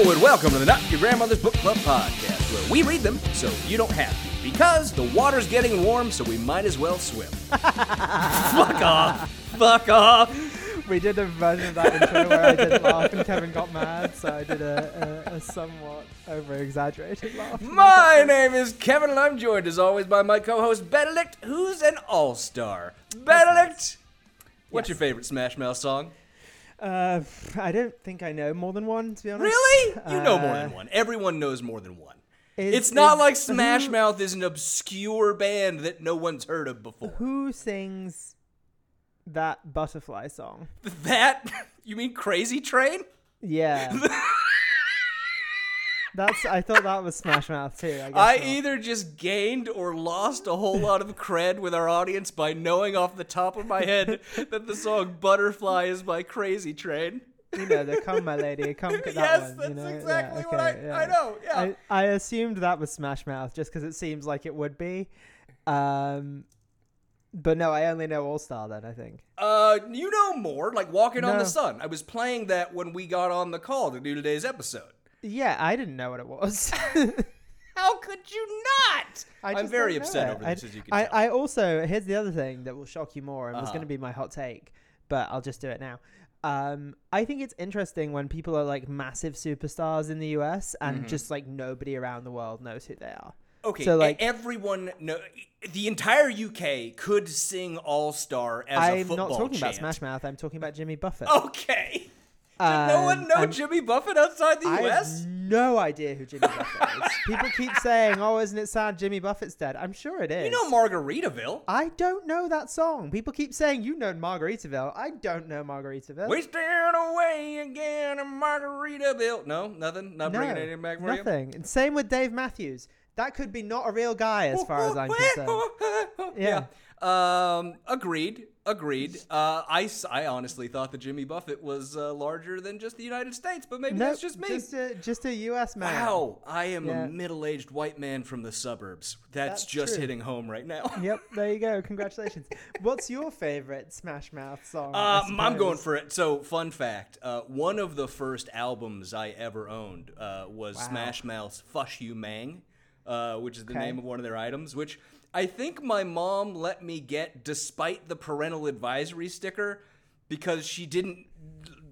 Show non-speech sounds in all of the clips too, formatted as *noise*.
Hello and welcome to the Not Your Grandmother's Book Club podcast, where we read them so you don't have to. Because the water's getting warm, so we might as well swim. *laughs* Fuck off! Fuck off! We did a version of that intro where I didn't laugh and Kevin got mad, so I did a, a, a somewhat over exaggerated laugh. My name is Kevin, and I'm joined as always by my co-host Benedict, who's an all-star. Benedict, what's your favorite Smash Mouth song? Uh, I don't think I know more than one, to be honest. Really? You know more than Uh, one. Everyone knows more than one. is- it's not is- like Smash Mouth is an obscure band that no one's heard of before. Who sings that butterfly song? *laughs* That? You mean Crazy Train? Yeah. *laughs* That's. I thought that was Smash Mouth too. I, guess I either just gained or lost a whole lot of cred with our audience by knowing off the top of my head *laughs* that the song Butterfly is by Crazy Train. You know, the "Come My Lady, Come" that Yes, one. you that's know? exactly yeah, what I- okay, I know, yeah. I, I assumed that was Smash Mouth just because it seems like it would be. Um, but no, I only know All Star. Then I think. Uh, you know more, like Walking on the Sun. I was playing that when we got on the call to do today's episode. Yeah, I didn't know what it was. *laughs* How could you not? I I'm very upset it. over I- this, as you can I, tell. I also here's the other thing that will shock you more, and was Uh-huh. going to be my hot take, but I'll just do it now. Um, I think it's interesting when people are like massive superstars in the US and Mm-hmm. just like nobody around the world knows who they are. Okay, So, so like- like everyone, no, the entire UK could sing All Star as a I'm football not talking about chant. Smash Mouth. I'm talking about Jimmy Buffett. Okay. Did no one Um, know I'm- Jimmy Buffett outside the I US? have no idea who Jimmy Buffett is. *laughs* People keep saying, "Oh, isn't it sad Jimmy Buffett's dead?" I'm sure it is. You know Margaritaville. I don't know that song. People keep saying you know Margaritaville. I don't know Margaritaville. We stand away again in Margaritaville. No, nothing. Not no, bringing anything back for you. nothing. And same with Dave Matthews. That could be not a real guy as far as I'm concerned. *laughs* yeah. Um. Agreed. Agreed. Uh. I, I honestly thought that Jimmy Buffett was uh, larger than just the United States, but maybe No, that's just me. Just a, just a U.S. man. Wow, I am Yeah. a middle-aged white man from the suburbs. That's, That's just true. hitting home right now. *laughs* Yep, there you go. Congratulations. What's your favorite Smash Mouth song? Um, I'm going for it. So, fun fact: uh, one of the first albums I ever owned uh, was Wow. Smash Mouth's "Fush You Mang," uh, which is the Okay. name of one of their items. Which I think my mom let me get, despite the parental advisory sticker, because she didn't.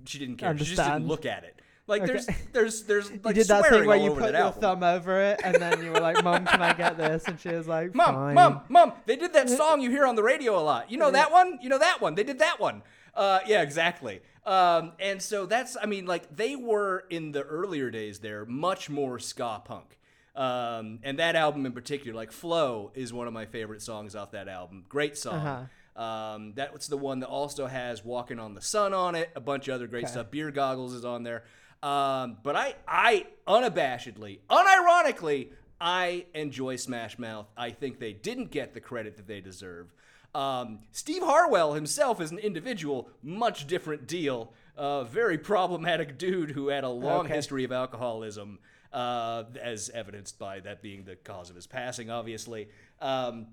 She didn't care. She just didn't look at it. Like Okay. there's there's there's like you did that swearing thing where you put your album. thumb over it, and then you were like, "Mom, can I get this?" And she was like, Mom, Fine. mom, mom. They did that song you hear on the radio a lot. You know that one? You know that one? They did that one. Uh, yeah, exactly. Um, and so that's, I mean, like they were in the earlier days there much more ska punk. Um, and that album in particular, like Flow, is one of my favorite songs off that album. Great song. Uh-huh. Um, that's the one that also has "Walking on the Sun" on it. A bunch of other great Okay. stuff. Beer Goggles is on there. Um, but I, I unabashedly, unironically, I enjoy Smash Mouth. I think they didn't get the credit that they deserve. Um, Steve Harwell himself, is an individual, much different deal. Uh, very problematic dude who had a long Okay. history of alcoholism, uh, as evidenced by that being the cause of his passing, obviously. Um,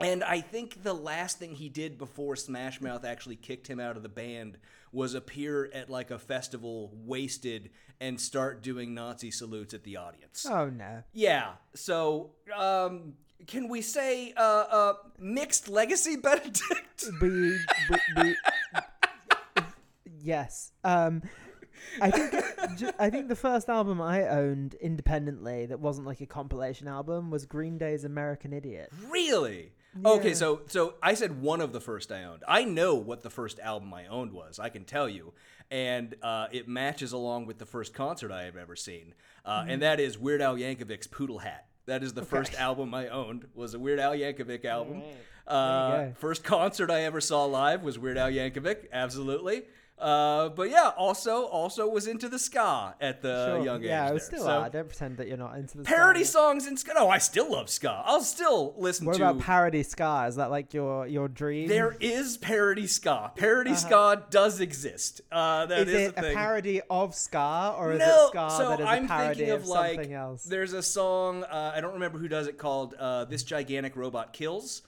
and I think the last thing he did before Smash Mouth actually kicked him out of the band was appear at like a festival wasted and start doing Nazi salutes at the audience. Oh no. Yeah. So, um, can we say uh, uh, mixed legacy *laughs* Benedict? Be, be, be, yes. Um, I think ju- I think the first album I owned independently that wasn't like a compilation album was Green Day's American Idiot. Really? Okay, so so I said one of the first I owned. I know what the first album I owned was. I can tell you, and uh, it matches along with the first concert I have ever seen, uh, and that is Weird Al Yankovic's Poodle Hat. That is the first album I owned. Was a Weird Al Yankovic album. Uh, first concert I ever saw live was Weird Al Yankovic, absolutely. Uh, but yeah, also also was into the ska at the Sure. young age. yeah, I was there. still So, are. Don't pretend that you're not into the ska. parody songs in ska. No, I still love ska. I'll still listen to Ska. What to. about parody ska? Is that like your your dream? there is parody ska. Parody ska does exist. Uh, that Uh-huh. is is it a a parody of ska or is no, it ska so that is I'm a parody thinking of, like something else? there's a song uh, I don't remember who does it called uh, "This Gigantic Robot Kills,"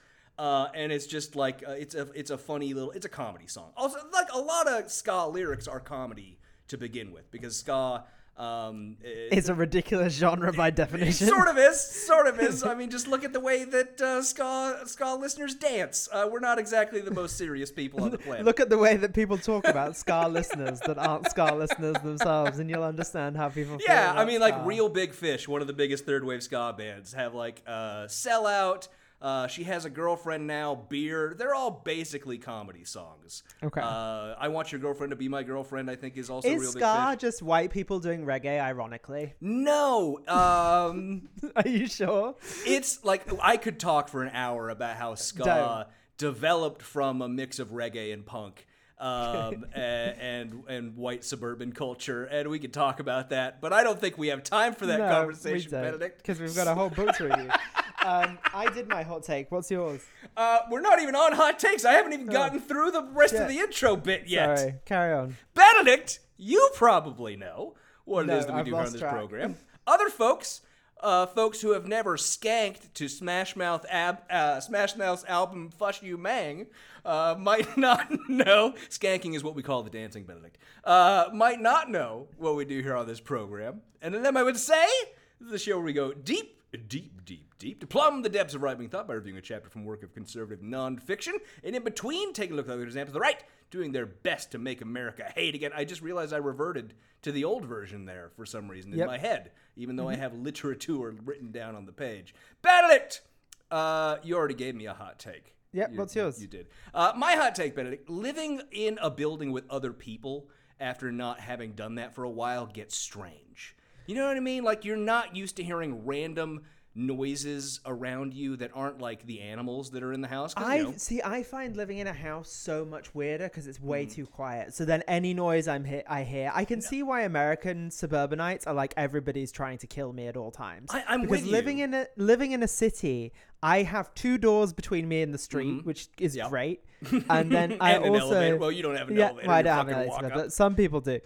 uh, and it's just like uh, it's a it's a funny little it's a comedy song. Also, like a lot of ska lyrics are comedy to begin with because ska. Um, it- It's a ridiculous genre by it definition. sort of is, *laughs* sort of is. I mean, just look at the way that uh, ska ska listeners dance. Uh, we're not exactly the most serious people on the planet. Look at the way that people talk about ska listeners that aren't ska listeners themselves, and you'll understand how people feel. Yeah, I mean, like. Real Big Fish, one of the biggest third wave ska bands, have like uh, Sellout. Uh, she has a girlfriend now. Beer. They're all basically comedy songs. Okay. Uh, I want your girlfriend to be my girlfriend. I think is also Is Real Big ska just white people doing reggae? Ironically, No. Um, *laughs* are you sure? it's like I could talk for an hour about how ska Don't. developed from a mix of reggae and punk. um, *laughs* a- and and white suburban culture, and we could talk about that, but I don't think we have time for that conversation, Benedict. because we've got a whole book to review. *laughs* um, I did my hot take. What's yours? Uh, we're not even on hot takes. I haven't even gotten through the rest of the intro bit yet. Sorry, carry on. Benedict, you probably know what No, it is that we I've do here on this track. program. Other folks, uh, folks who have never skanked to Smash Mouth ab, uh, Smash Mouth's album "Fush You Mang," uh, might *laughs* not know. Skanking is what we call the dancing, Benedict. Uh, might not know what we do here on this program, and then I would say the show where we go deep, deep, deep, deep to plumb the depths of right-wing thought by reviewing a chapter from work of conservative nonfiction, and in between, taking a look at other examples of the right doing their best to make America hate again. I just realized I reverted to the old version there for some reason in my head, even though I have literature written down on the page. Benedict, uh, you already gave me a hot take. Yep, You- what's yours? You did. Uh, my hot take, Benedict: living in a building with other people after not having done that for a while gets strange. You know what I mean? Like you're not used to hearing random noises around you that aren't like the animals that are in the house. 'cause, you I know, see. I find living in a house so much weirder because it's way Mm. too quiet. So then any noise I'm he- I hear, I can see why American suburbanites are like everybody's trying to kill me at all times. I- I'm because with living in a living in a city, I have two doors between me and the street, which is Mm-hmm. Yep. great. *laughs* And then I And an also elevator. Well, you don't have an yeah, elevator, well, I don't have an elevator, but some people do.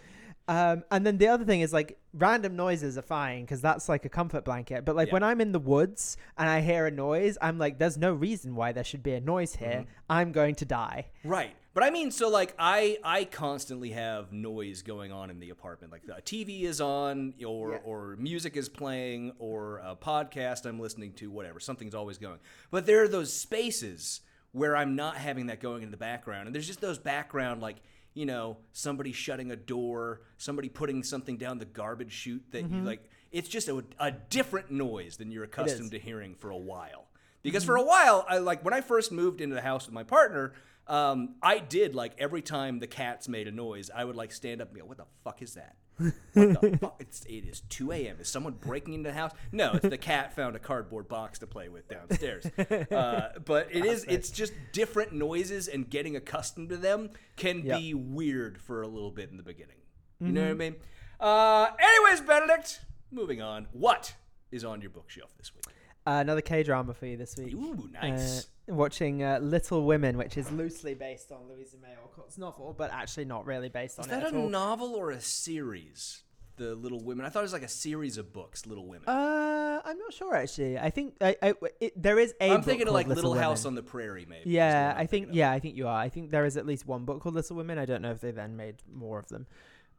Um, and then the other thing is like random noises are fine because that's like a comfort blanket. But like Yeah. when I'm in the woods and I hear a noise, I'm like, there's no reason why there should be a noise here. Mm-hmm. I'm going to die. Right. But I mean, so like I I constantly have noise going on in the apartment. Like the TV is on, or Yeah. or music is playing, or a podcast I'm listening to, whatever. Something's always going. But there are those spaces where I'm not having that going in the background, and there's just those background like. You know, somebody shutting a door, somebody putting something down the garbage chute that you like. It's just a, a different noise than you're accustomed to hearing for a while. Because for a while, I like when I first moved into the house with my partner, um, I did like every time the cats made a noise, I would like stand up and go, "What the fuck is that? What the fuck? It's, it is 2 a.m. Is someone breaking into the house? No, it's the cat found a cardboard box to play with downstairs. Uh, but it is, it's just different noises, and getting accustomed to them can Yep. be weird for a little bit in the beginning. You know what I mean? Uh, anyways, Benedict, moving on. What is on your bookshelf this week? Uh, another K drama for you this week. Ooh, nice. Uh, watching uh, Little Women, which is loosely based on Louisa May Alcott's novel, but actually not really based on Is that at a all. novel or a series? The Little Women. I thought it was like a series of books, Little Women. Uh, I'm not sure actually. I think I, I it, there is a. I'm thinking of like Little, Little House on the Prairie, maybe. Yeah, I'm think yeah, I think you are. I think there is at least one book called Little Women. I don't know if they then made more of them.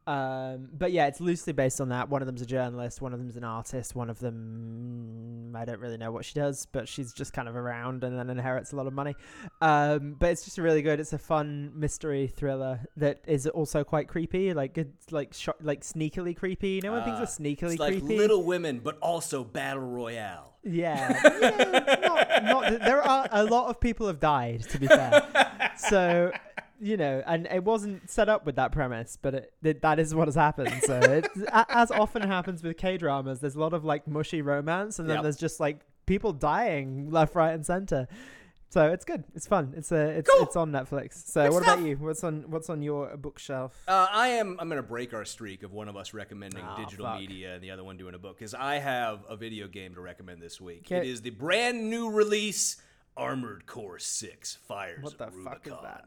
Um, but yeah, it's loosely based on that. One of them's a journalist, one of them's an artist, one of them I don't really know what she does, but she's just kind of around and then inherits a lot of money. Um, but it's just really good. It's a fun mystery thriller that is also quite creepy, like it's like sh- like sneakily creepy. You know when things Ah, are sneakily It's like creepy? Little Women, but also Battle Royale. Yeah, *laughs* yeah not, not, there are a lot of people have died. To be fair, so you know, and it wasn't set up with that premise, but it, it, that is what has happened. So, it, *laughs* as often happens with K dramas, there's a lot of like mushy romance, and then Yep. there's just like people dying left, right, and center. So it's good. It's fun. It's a it's Cool. it's on Netflix. So Good what stuff. about you? What's on what's on your bookshelf? Uh, I am. I'm going to break our streak of one of us recommending Aw, digital fuck. media and the other one doing a book because I have a video game to recommend this week. It is the brand new release, Armored Core Six: Fires What the of fuck is Rubicon. that?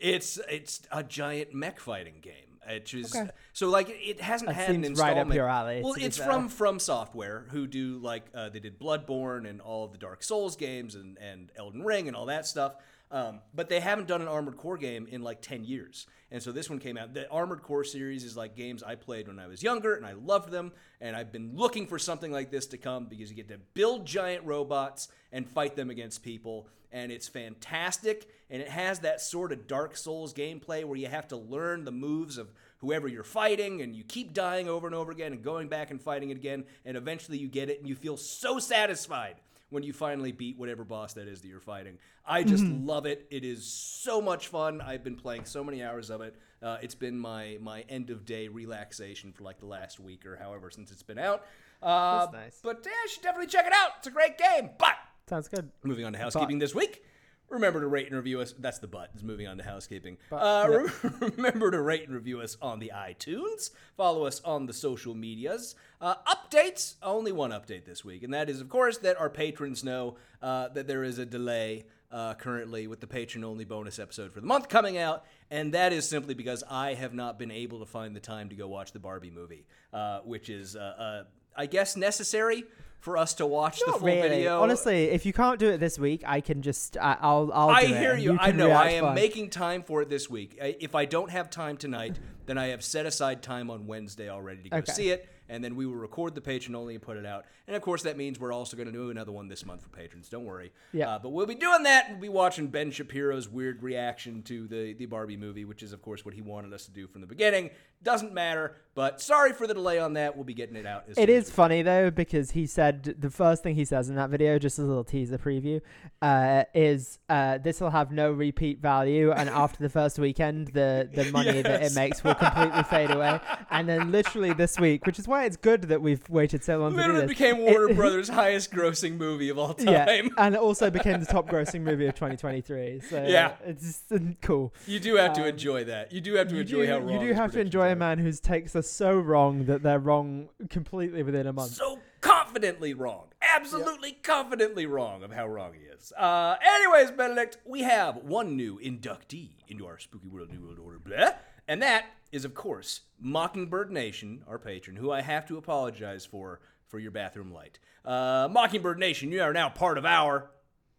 It's it's a giant mech fighting game. It is Okay. so like it, it hasn't That had an seems right up installment. your alley, Well, it's fair. from From Software, who do like uh, they did Bloodborne and all of the Dark Souls games and and Elden Ring and all that stuff. Um, but they haven't done an Armored Core game in like ten years, and so this one came out. The Armored Core series is like games I played when I was younger, and I loved them. And I've been looking for something like this to come because you get to build giant robots and fight them against people, and it's fantastic. And it has that sort of Dark Souls gameplay where you have to learn the moves of whoever you're fighting, and you keep dying over and over again and going back and fighting it again, and eventually you get it, and you feel so satisfied when you finally beat whatever boss that is that you're fighting. I just love it. It is so much fun. I've been playing so many hours of it. Uh, it's been my my end of day relaxation for like the last week or however since it's been out. Uh, That's nice. But yeah, you should definitely check it out. It's a great game. But Sounds good. Moving on to housekeeping this week. Remember to rate and review us. That's the but. Is moving on to housekeeping. uh, re- *laughs* remember to rate and review us on the iTunes. Follow us on the social medias. Uh, updates. Only one update this week, and that is, of course, that our patrons know uh, that there is a delay uh, currently with the patron-only bonus episode for the month coming out, and that is simply because I have not been able to find the time to go watch the Barbie movie, uh, which is, uh, uh, I guess, necessary for us to watch the full really. video. Honestly, if you can't do it this week, I can just I, I'll I'll. I hear and you. I know. I am fine. making time for it this week. I- If I don't have time tonight, then I have set aside time on Wednesday already to go Okay. see it, and then we will record the patron only and put it out. And of course, that means we're also going to do another one this month for patrons. Don't worry. Yeah. Uh, but we'll be doing that. We'll be watching Ben Shapiro's weird reaction to the the Barbie movie, which is of course what he wanted us to do from the beginning. Doesn't matter. But sorry for the delay on that. We'll be getting it out. As It is funny though because he said the first thing he says in that video, just as a little teaser preview, uh, is uh, this will have no repeat value, and *laughs* after the first weekend, the the money that it makes will completely fade away. And then literally this week, which is why it's good that we've waited so long to Literally became Warner it- *laughs* Brothers' highest grossing movie of all time. Yeah, *laughs* and it also became the top grossing movie of 2023. So Yeah. it's uh, cool. You do have to Um, enjoy that. You do have to enjoy do, how wrong you do have to enjoy a man whose takes are so wrong that they're wrong completely within a month. so confidently wrong. Absolutely confidently wrong of how wrong he is. Uh, anyways, Benedict, we have one new inductee into our Spooky World New World Order, blah, and that is, of course, Mockingbird Nation, our patron, who I have to apologize for for your bathroom light. Uh, Mockingbird Nation, you are now part of our.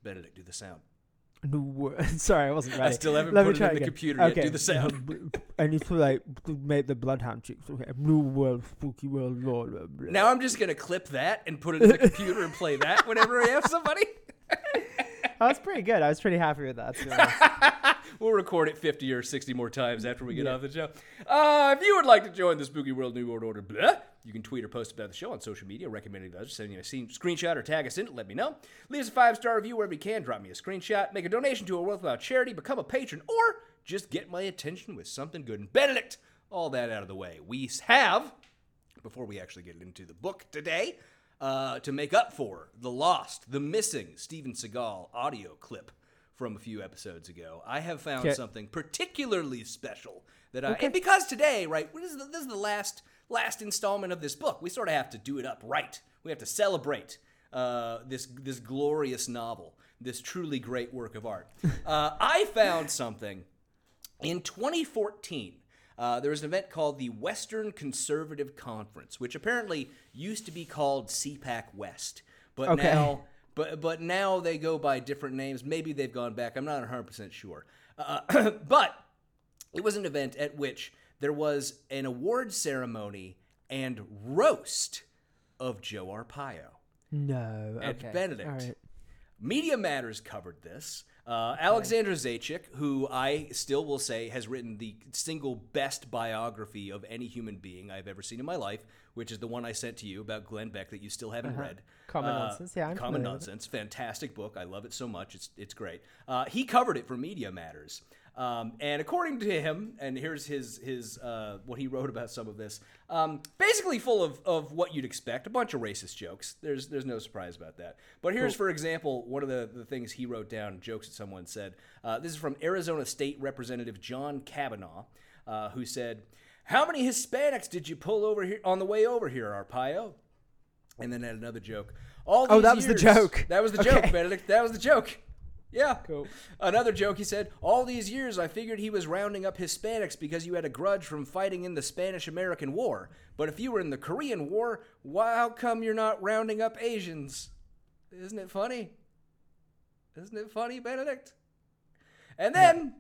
Benedict, do the sound. No, *laughs* sorry, I wasn't ready. I still haven't Let me put it try in the again. computer yet. Do the sound. *laughs* I need to like make the bloodhound chicks. Okay, New World, Spooky World, blah, blah, blah. Now I'm just gonna clip that and put it in the computer and play that whenever I have somebody. *laughs* That was pretty good. I was pretty happy with that. To be honest. We'll record it 50 or 60 more times after we get off the show. Uh, if you would like to join the Spooky World New World Order, blah, you can tweet or post about the show on social media, recommending us, send me a screenshot or tag us in it, let me know. Leave us a five star review wherever you can, drop me a screenshot, make a donation to a worthwhile charity, become a patron, or just get my attention with something good. And Benedict, all that out of the way. We have, before we actually get into the book today, uh, to make up for the lost, the missing Steven Seagal audio clip from a few episodes ago. I have found Okay. something particularly special that I and because today, right, this is the, this is the last last installment of this book. We sort of have to do it up right. We have to celebrate uh, this this glorious novel, this truly great work of art. *laughs* uh, I found something in 2014, uh, there was an event called the Western Conservative Conference, which apparently used to be called CPAC West, but Okay. now, but but now they go by different names. Maybe they've gone back. I'm not 100 percent sure. Uh, *clears throat* but it was an event at which there was an award ceremony and roast of Joe Arpaio no, okay. Benedict. All right. Media Matters covered this. Uh, Alexander Zaitchik, who I still will say has written the single best biography of any human being I've ever seen in my life, which is the one I sent to you about Glenn Beck that you still haven't read. Uh-huh. Common Uh, Nonsense. Yeah, I'm Common familiar with it. Nonsense. Fantastic book. I love it so much. It's it's great. Uh, he covered it for Media Matters. Um, and according to him, and here's his his uh, what he wrote about some of this. Um, basically, full of, of what you'd expect, a bunch of racist jokes. There's there's no surprise about that. But here's, for example, one of the, the things he wrote down, jokes that someone said. Uh, this is from Arizona State Representative John Kavanagh, uh, who said, "How many Hispanics did you pull over here on the way over here, Arpaio?" And then had another joke. All Oh, that was the joke. That was the *laughs* Okay. joke, Benedict. That was the joke. Yeah. Cool. Another joke, he said, All these years I figured he was rounding up Hispanics because you had a grudge from fighting in the Spanish American War. But if you were in the Korean War, why, how come you're not rounding up Asians? Isn't it funny? Isn't it funny, Benedict? And then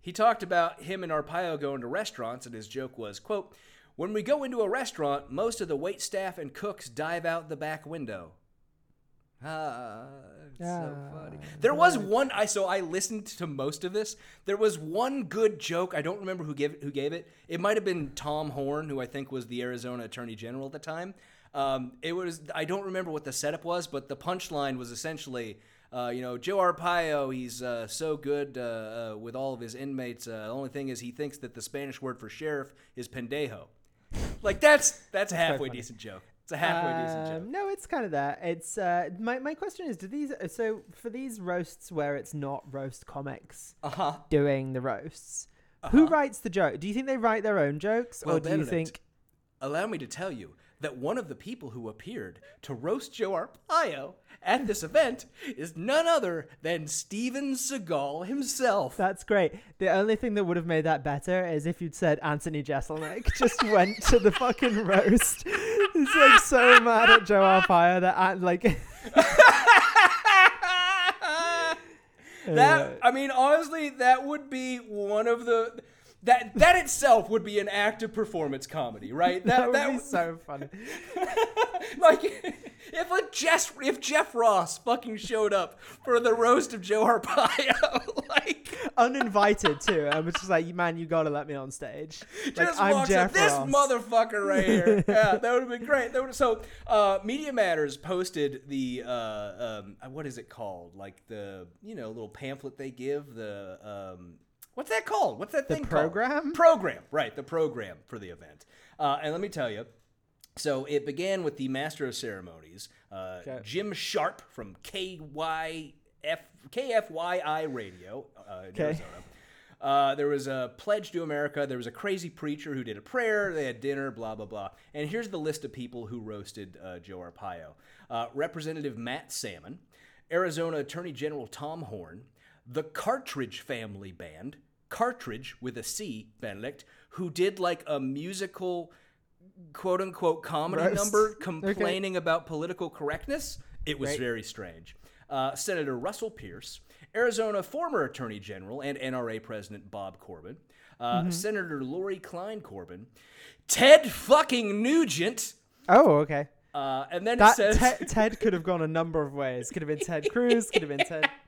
he talked about him and Arpaio going to restaurants, and his joke was, quote, When we go into a restaurant, most of the wait staff and cooks dive out the back window. Ah, it's so funny. There was one I so I listened to most of this. There was one good joke. I don't remember who gave it, who gave it. It might have been Tom Horne, who I think was the Arizona Attorney General at the time. Um, it was I don't remember what the setup was, but the punchline was essentially. Uh, you know, Joe Arpaio, he's uh, so good uh, uh, with all of his inmates. Uh, the only thing is, he thinks that the Spanish word for sheriff is pendejo. Like that's that's a halfway decent joke. It's a halfway decent joke. Um, No, it's kind of that. It's uh, my my question is: Do these so for these roasts where it's not roast comics Uh huh. doing the roasts? Who writes the joke? Do you think they write their own jokes, Well, or do you think? Allow me to tell you that one of the people who appeared to roast Joe Arpaio at this event is none other than Steven Seagal himself. That's great. The only thing that would have made that better is if you'd said Anthony Jeselnik *laughs* just went to the fucking roast. He's like so mad at Joe Arpaio that I, like *laughs* that I mean, honestly, that would be one of the that that itself would be an act of performance comedy, right? *laughs* that That would be that, so funny. *laughs* like if a Jeff if Jeff Ross fucking showed up for the roast of Joe Arpaio, *laughs* like Uninvited too. I was just like, man, you gotta let me on stage. Like, just I'm walks Jeff up, this Ross. motherfucker right here. yeah, that would have been great. That would so uh, Media Matters posted the uh, um, what is it called? Like the you know little pamphlet they give the um, what's that called? What's that The thing program? called? Program, Program. right? The program for the event. Uh, and let me tell you. So it began with the Master of Ceremonies, uh, Okay. Jim Sharpe from KYF, KFYI Radio uh, in Okay. Arizona. Uh, there was a pledge to America. There was a crazy preacher who did a prayer. They had dinner, blah, blah, blah. And here's the list of people who roasted uh, Joe Arpaio uh, Representative Matt Salmon, Arizona Attorney General Tom Horne, the Cartridge Family Band, Cartridge with a C, Benedict, who did like a musical quote unquote comedy Roast. number *laughs* complaining about political correctness. It was Right. very strange. Uh, Senator Russell Pearce, Arizona former Attorney General and NRA President Bob Corbin, uh, Mm-hmm. Senator Lori Klein Corbin, Ted fucking Nugent, Oh, okay. uh, and then That it says, Ted, Ted could have gone a number of ways. Could have been Ted Cruz. Could have been Ted. *laughs*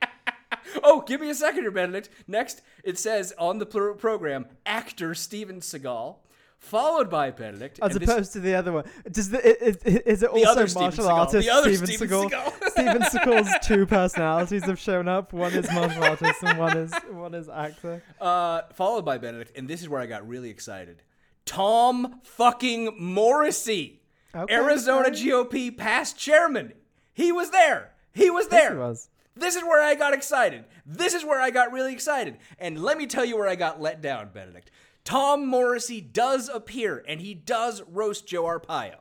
*laughs* "Oh, give me a second here, Benedict." Next, it says on the program, actor Steven Seagal, followed by Benedict, As and this- opposed to the other one. Does the, i- i- is it also Steven martial artist The other Steven Steven Seagal? Seagal. *laughs* Steven Seagal's *laughs* two personalities have shown up. One is martial artist and one is one is actor. Uh, followed by Benedict, and this is where I got really excited. Tom fucking Morrissey, Okay, Arizona. GOP past chairman. He was there. He was there. he was. This is where I got excited. This is where I got really excited. And let me tell you where I got let down, Benedict. Tom Morrissey does appear and he does roast Joe Arpaio.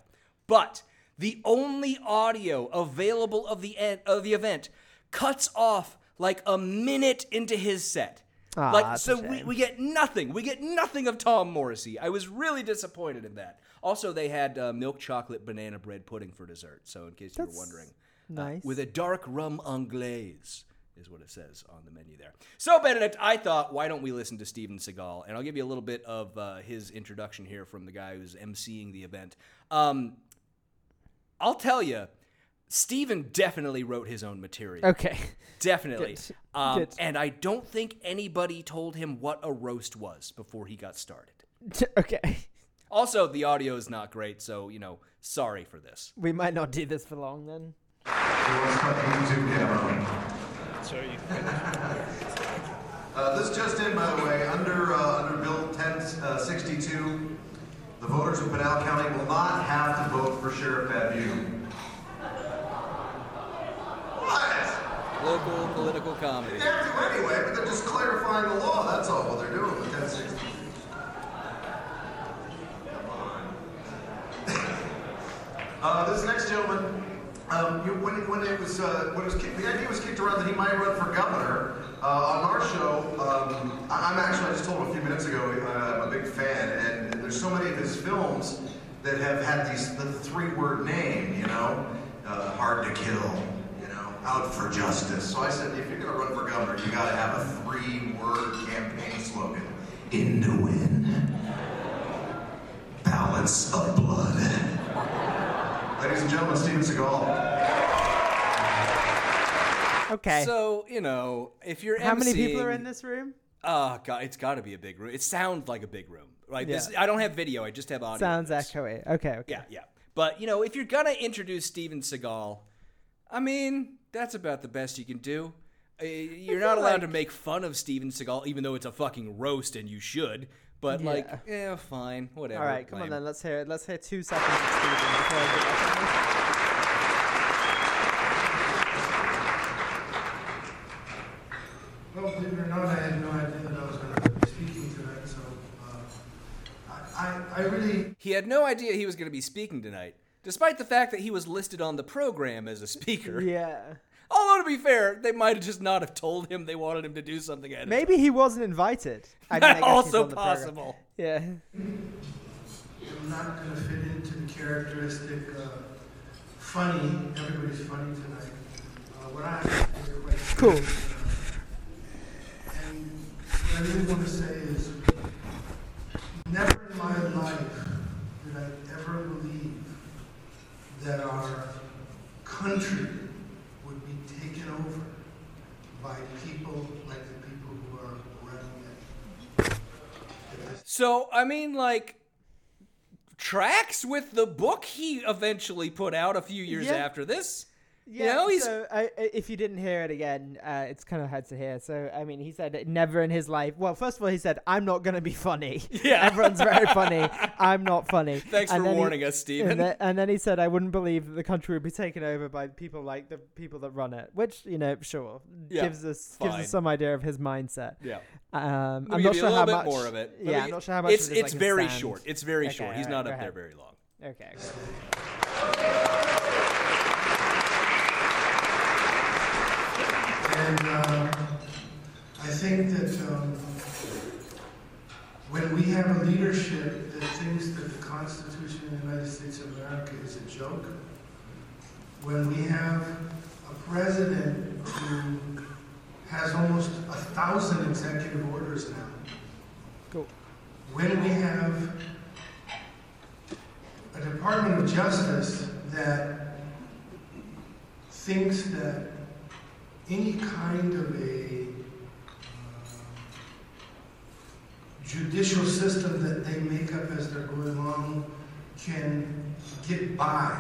But the only audio available of the of the event cuts off like a minute into his set. Ah, like so we, we get nothing. We get nothing of Tom Morrissey. I was really disappointed in that. Also, they had uh, milk chocolate banana bread pudding for dessert. So in case you That's were wondering, Nice. with a dark rum anglaise is what it says on the menu there. So Benedict, I thought, why don't we listen to Steven Seagal? And I'll give you a little bit of uh, his introduction here from the guy who's emceeing the event. Um, I'll tell you, Steven definitely wrote his own material. Okay. Definitely. Good. Um, Good. And I don't think anybody told him what a roast was before he got started. *laughs* okay. Also, the audio is not great, so, you know, sorry for this. We might not do this for long then. Uh, this just in, by the way, under uh, under Bill 1062, the voters of Pinal County will not have to vote for Sheriff Babeu. What? Local political comedy. They have to anyway, but they're just clarifying the law. That's all what they're doing with 1062. Come *laughs* Uh, this next gentleman, um, you, when, when it was uh, when it was kicked, the idea was kicked around that he might run for governor. Uh, on our show, um, I, I'm actually I just told him a few minutes ago. Uh, I'm a big fan, and, and there's so many of his films that have had these the three-word name. You know, uh, hard to kill. You know, out for justice. So I said, if you're going to run for governor, you got to have a three-word campaign slogan: "In to win." Balance of blood. Ladies and gentlemen, Steven Seagal. Okay. So you know, if you're How many people are in this room? Oh god, it's got to be a big room. It sounds like a big room. Right? This, Yeah. I don't have video. I just have audio. Sounds echoey. Okay, okay. Yeah, yeah. But you know, if you're gonna introduce Steven Seagal, I mean, that's about the best you can do. Uh, You're not feel allowed to make fun of Steven Seagal, even though it's a fucking roast and you should. But like, Yeah. yeah, fine, whatever. All right, come on then. Let's hear it. Let's hear two seconds of Steven before I get back on. Well, believe it or not, I had no idea that I was going to be speaking tonight, so uh, I, I, I really He had no idea he was going to be speaking tonight, despite the fact that he was listed on the program as a speaker. *laughs* Yeah. Although to be fair, they might have just not have told him they wanted him to do something. Ahead Maybe he wasn't invited. *laughs* I mean, I guess he's also on the program. possible. Yeah. am not going to fit into the characteristic uh, funny. Everybody's funny tonight. Uh, what I is quite Cool. And what I really want to say is, never in my life did I ever believe that our country would be taken over by people like the people who are running it. So, I mean, like, tracks with the book he eventually put out a few years Yeah. after this. Yeah, you know, he's so I, if you didn't hear it again, uh, it's kind of hard to hear. So I mean, he said never in his life. Well, first of all, he said, "I'm not gonna be funny." *laughs* Yeah. *laughs* everyone's very funny. *laughs* I'm not funny. Thanks And for then he- warning us, Stephen. And then, and then he said, "I wouldn't believe that the country would be taken over by people like the people that run it." Which you know, sure, Yeah, gives us gives us some idea of his mindset. yeah. Um, I'm not sure how much more of it. Yeah, me- I'm not sure how much. It's it is, like, very short. It's very Okay, short. He's alright, not up there very long. Okay. And um, I think that um, when we have a leadership that thinks that the Constitution of the United States of America is a joke, when we have a president who has almost a thousand executive orders now, Cool. when we have a Department of Justice that thinks that any kind of a uh, judicial system that they make up as they're going along can get by.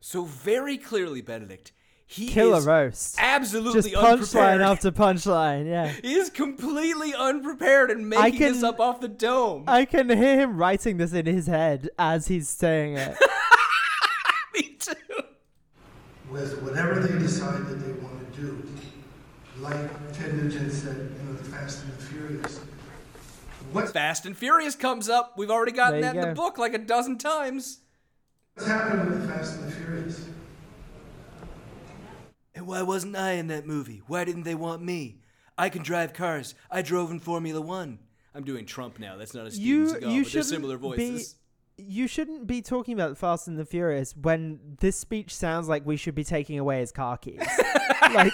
So very clearly, Benedict, he Killer is roast. absolutely Just punchline after punchline. Yeah. *laughs* He is completely unprepared and I making this up off the dome. I can hear him writing this in his head as he's saying it. *laughs* Me too. with whatever they decide that they want to do. Like Ted Nugent said, you know, the Fast and the Furious. What's Fast and Furious comes up. We've already gotten that you in the book like a dozen times. What's happened with the Fast and the Furious? And why wasn't I in that movie? Why didn't they want me? I can drive cars. I drove in Formula One. I'm doing Trump now. That's not a Steven you Seagal, you but they're shouldn't similar be. You shouldn't be talking about Fast and the Furious when this speech sounds like we should be taking away his car keys. *laughs* like,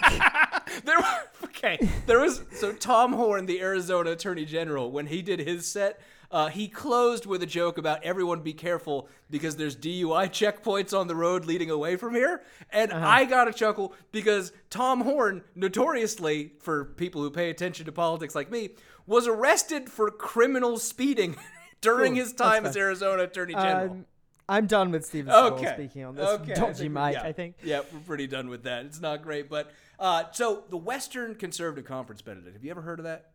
There, okay. There was so Tom Horne, the Arizona Attorney General, when he did his set, uh, he closed with a joke about everyone be careful because there's DUI checkpoints on the road leading away from here, and Uh-huh. I got a chuckle because Tom Horne, notoriously for people who pay attention to politics like me, was arrested for criminal speeding *laughs* during his time as. Arizona Attorney General. um, I'm done with Steven Seagal Okay. speaking on this Okay, dodgy mic. yeah. I think. Yeah, we're pretty done with that. It's not great, but uh, so the Western Conservative Conference, Benedict. Have you ever heard of that?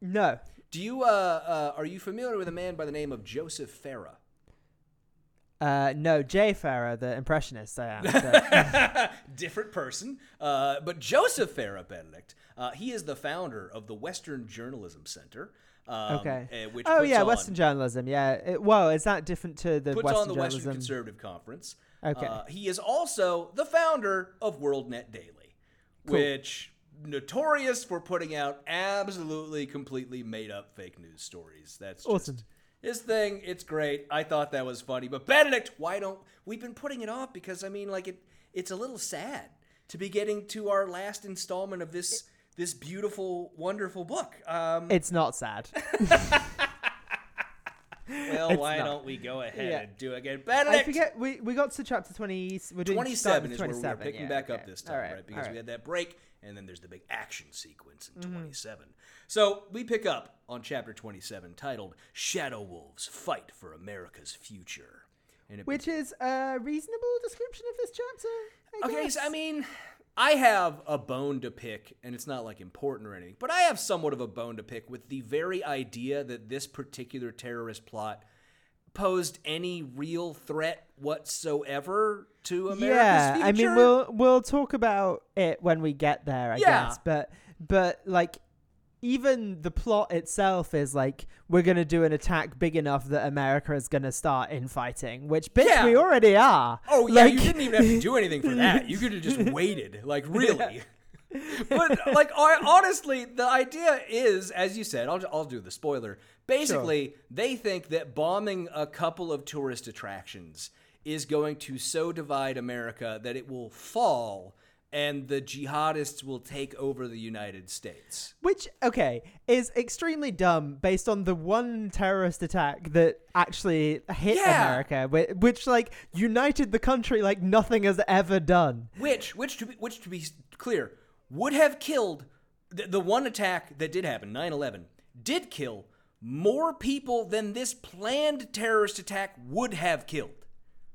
No. Do you uh, uh are you familiar with a man by the name of Joseph Farah? Uh, no, Jay Pharoah, the impressionist, I am. so- *laughs* Different person. Uh, but Joseph Farah Benedict, uh, he is the founder of the Western Journalism Center. Um, okay. uh, which oh yeah, on, Western journalism. Yeah. It, well, is that different to the puts Western on the Western? Conservative Conference. Okay. Uh, he is also the founder of WorldNet Daily, which notorious for putting out absolutely completely made up fake news stories. That's just Awesome. his thing. It's great. I thought that was funny. But Benedict, why don't we've been putting it off because I mean like it it's a little sad to be getting to our last installment of this this beautiful wonderful book. Um It's not sad. *laughs* well, it's why not. don't we go ahead Yeah. and do it again? Benedict I forget we we got to chapter twenty. We're doing 27 is starting where we're picking yeah, back up this time, right? Because all we had that break, and then there's the big action sequence in Mm-hmm. 27. So we pick up on chapter 27, titled "Shadow Wolves Fight for America's Future." And it Which is a reasonable description of this chapter. I Okay, guess. so I mean, I have a bone to pick, and it's not like important or anything, but I have somewhat of a bone to pick with the very idea that this particular terrorist plot posed any real threat whatsoever to America's yeah, future. I mean we'll we'll talk about it when we get there, I Yeah. guess. But but like even the plot itself is like we're gonna do an attack big enough that America is gonna start infighting, which bitch Yeah. we already are. Oh yeah, you didn't even have to do anything for that. *laughs* You could have just waited. Like really. but like I, honestly, the idea is, as you said, I'll, I'll do the spoiler. Basically, they think that bombing a couple of tourist attractions is going to so divide America that it will fall and the jihadists will take over the United States. Which, okay, is extremely dumb based on the one terrorist attack that actually hit Yeah. America, whi- which, like, united the country like nothing has ever done. which which to be, which to be clear would have killed the, the one attack that did happen 9-11 did kill more people than this planned terrorist attack would have killed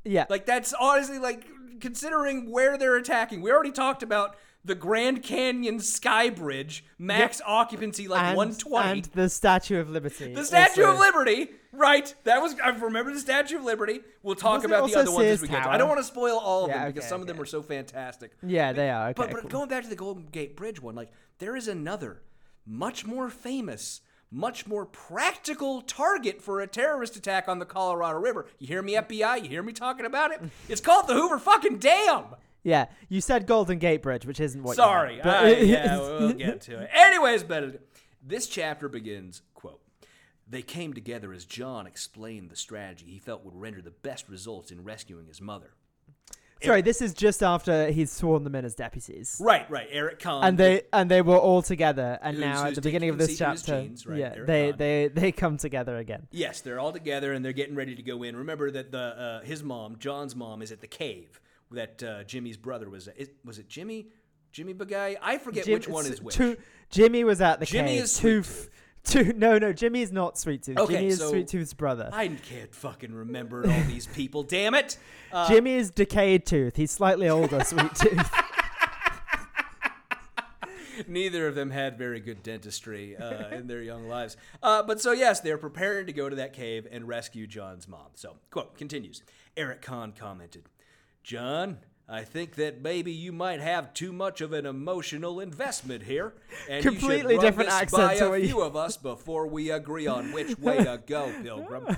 Yeah. like that's honestly like considering where they're attacking we already talked about the grand canyon sky bridge max occupancy like and, 120 and the Statue of Liberty. the Statue also. of Liberty, right? That was I remember the Statue of Liberty. We'll talk about the other ones as Sears we get. To. I don't want to spoil all of Yeah, them because okay, some of them are so fantastic. Yeah, they are. Okay, But, but cool. going back to the Golden Gate Bridge one, like there is another, much more famous, much more practical target for a terrorist attack on the Colorado River. You hear me, FBI? You hear me talking about it? *laughs* It's called the Hoover fucking Dam. Yeah, you said Golden Gate Bridge, which isn't what. Sorry, you meant, but I- uh, *laughs* yeah, we'll get to it. Anyways, Benedict, this chapter begins, quote, They came together as John explained the strategy he felt would render the best results in rescuing his mother. Sorry, this is just after he's sworn them in as deputies. Right, right. Eric Kahn. And they and they were all together, and Who's- now at who's the beginning of taking this his chapter, jeans, right, yeah, Eric they, they they come together again. Yes, they're all together and they're getting ready to go in. Remember that the uh, his mom, John's mom, is at the cave that uh, Jimmy's brother was. At. Is, was it Jimmy? Jimmy Bagay? I forget Jim- which one is which. Two, Jimmy was at the Jimmy cave. is Tooth. Sweet Two, no, no, Jimmy is not Sweet Tooth. Okay, Jimmy is so- Sweet Tooth's brother. I can't fucking remember all these people. Damn it! Uh, Jimmy is Decayed Tooth. He's slightly older, Sweet *laughs* Tooth. Neither of them had very good dentistry uh, in their young lives. Uh, but so, yes, they're preparing to go to that cave and rescue John's mom. So, quote continues Eric Kahn commented, John, I think that maybe you might have too much of an emotional investment here. And Completely you should run different this accent by a you- few of us before we agree on which *laughs* way to go, Pilgrim.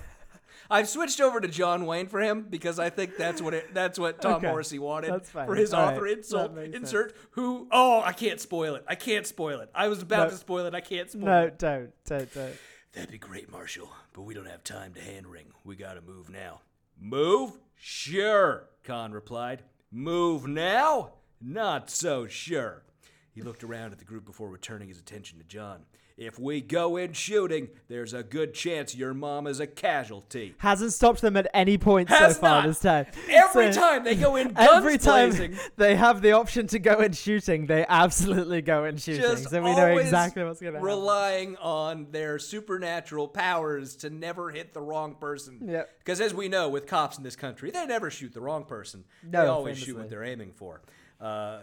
I've switched over to John Wayne for him because I think that's what it, that's what Tom Okay, Morrissey wanted for his All right, author that insult makes sense. insert who oh I can't spoil it. I can't spoil it. I was about No. to spoil it. I can't spoil no, it. don't, don't, don't. That'd be great, Marshall, but we don't have time to hand wring. We gotta move now. Move? Sure, Khan replied. Move now? Not so sure. He looked around at the group before returning his attention to John. If we go in shooting, there's a good chance your mom is a casualty. Hasn't stopped them at any point Has so far not. this time. Every So- time they go in *laughs* guns Every time blazing, they have the option to go in shooting, they absolutely go in shooting. so we know exactly what's going to happen. relying on their supernatural powers to never hit the wrong person. Yep. Because as we know, with cops in this country, they never shoot the wrong person. No, they always shoot what they're aiming for. Uh,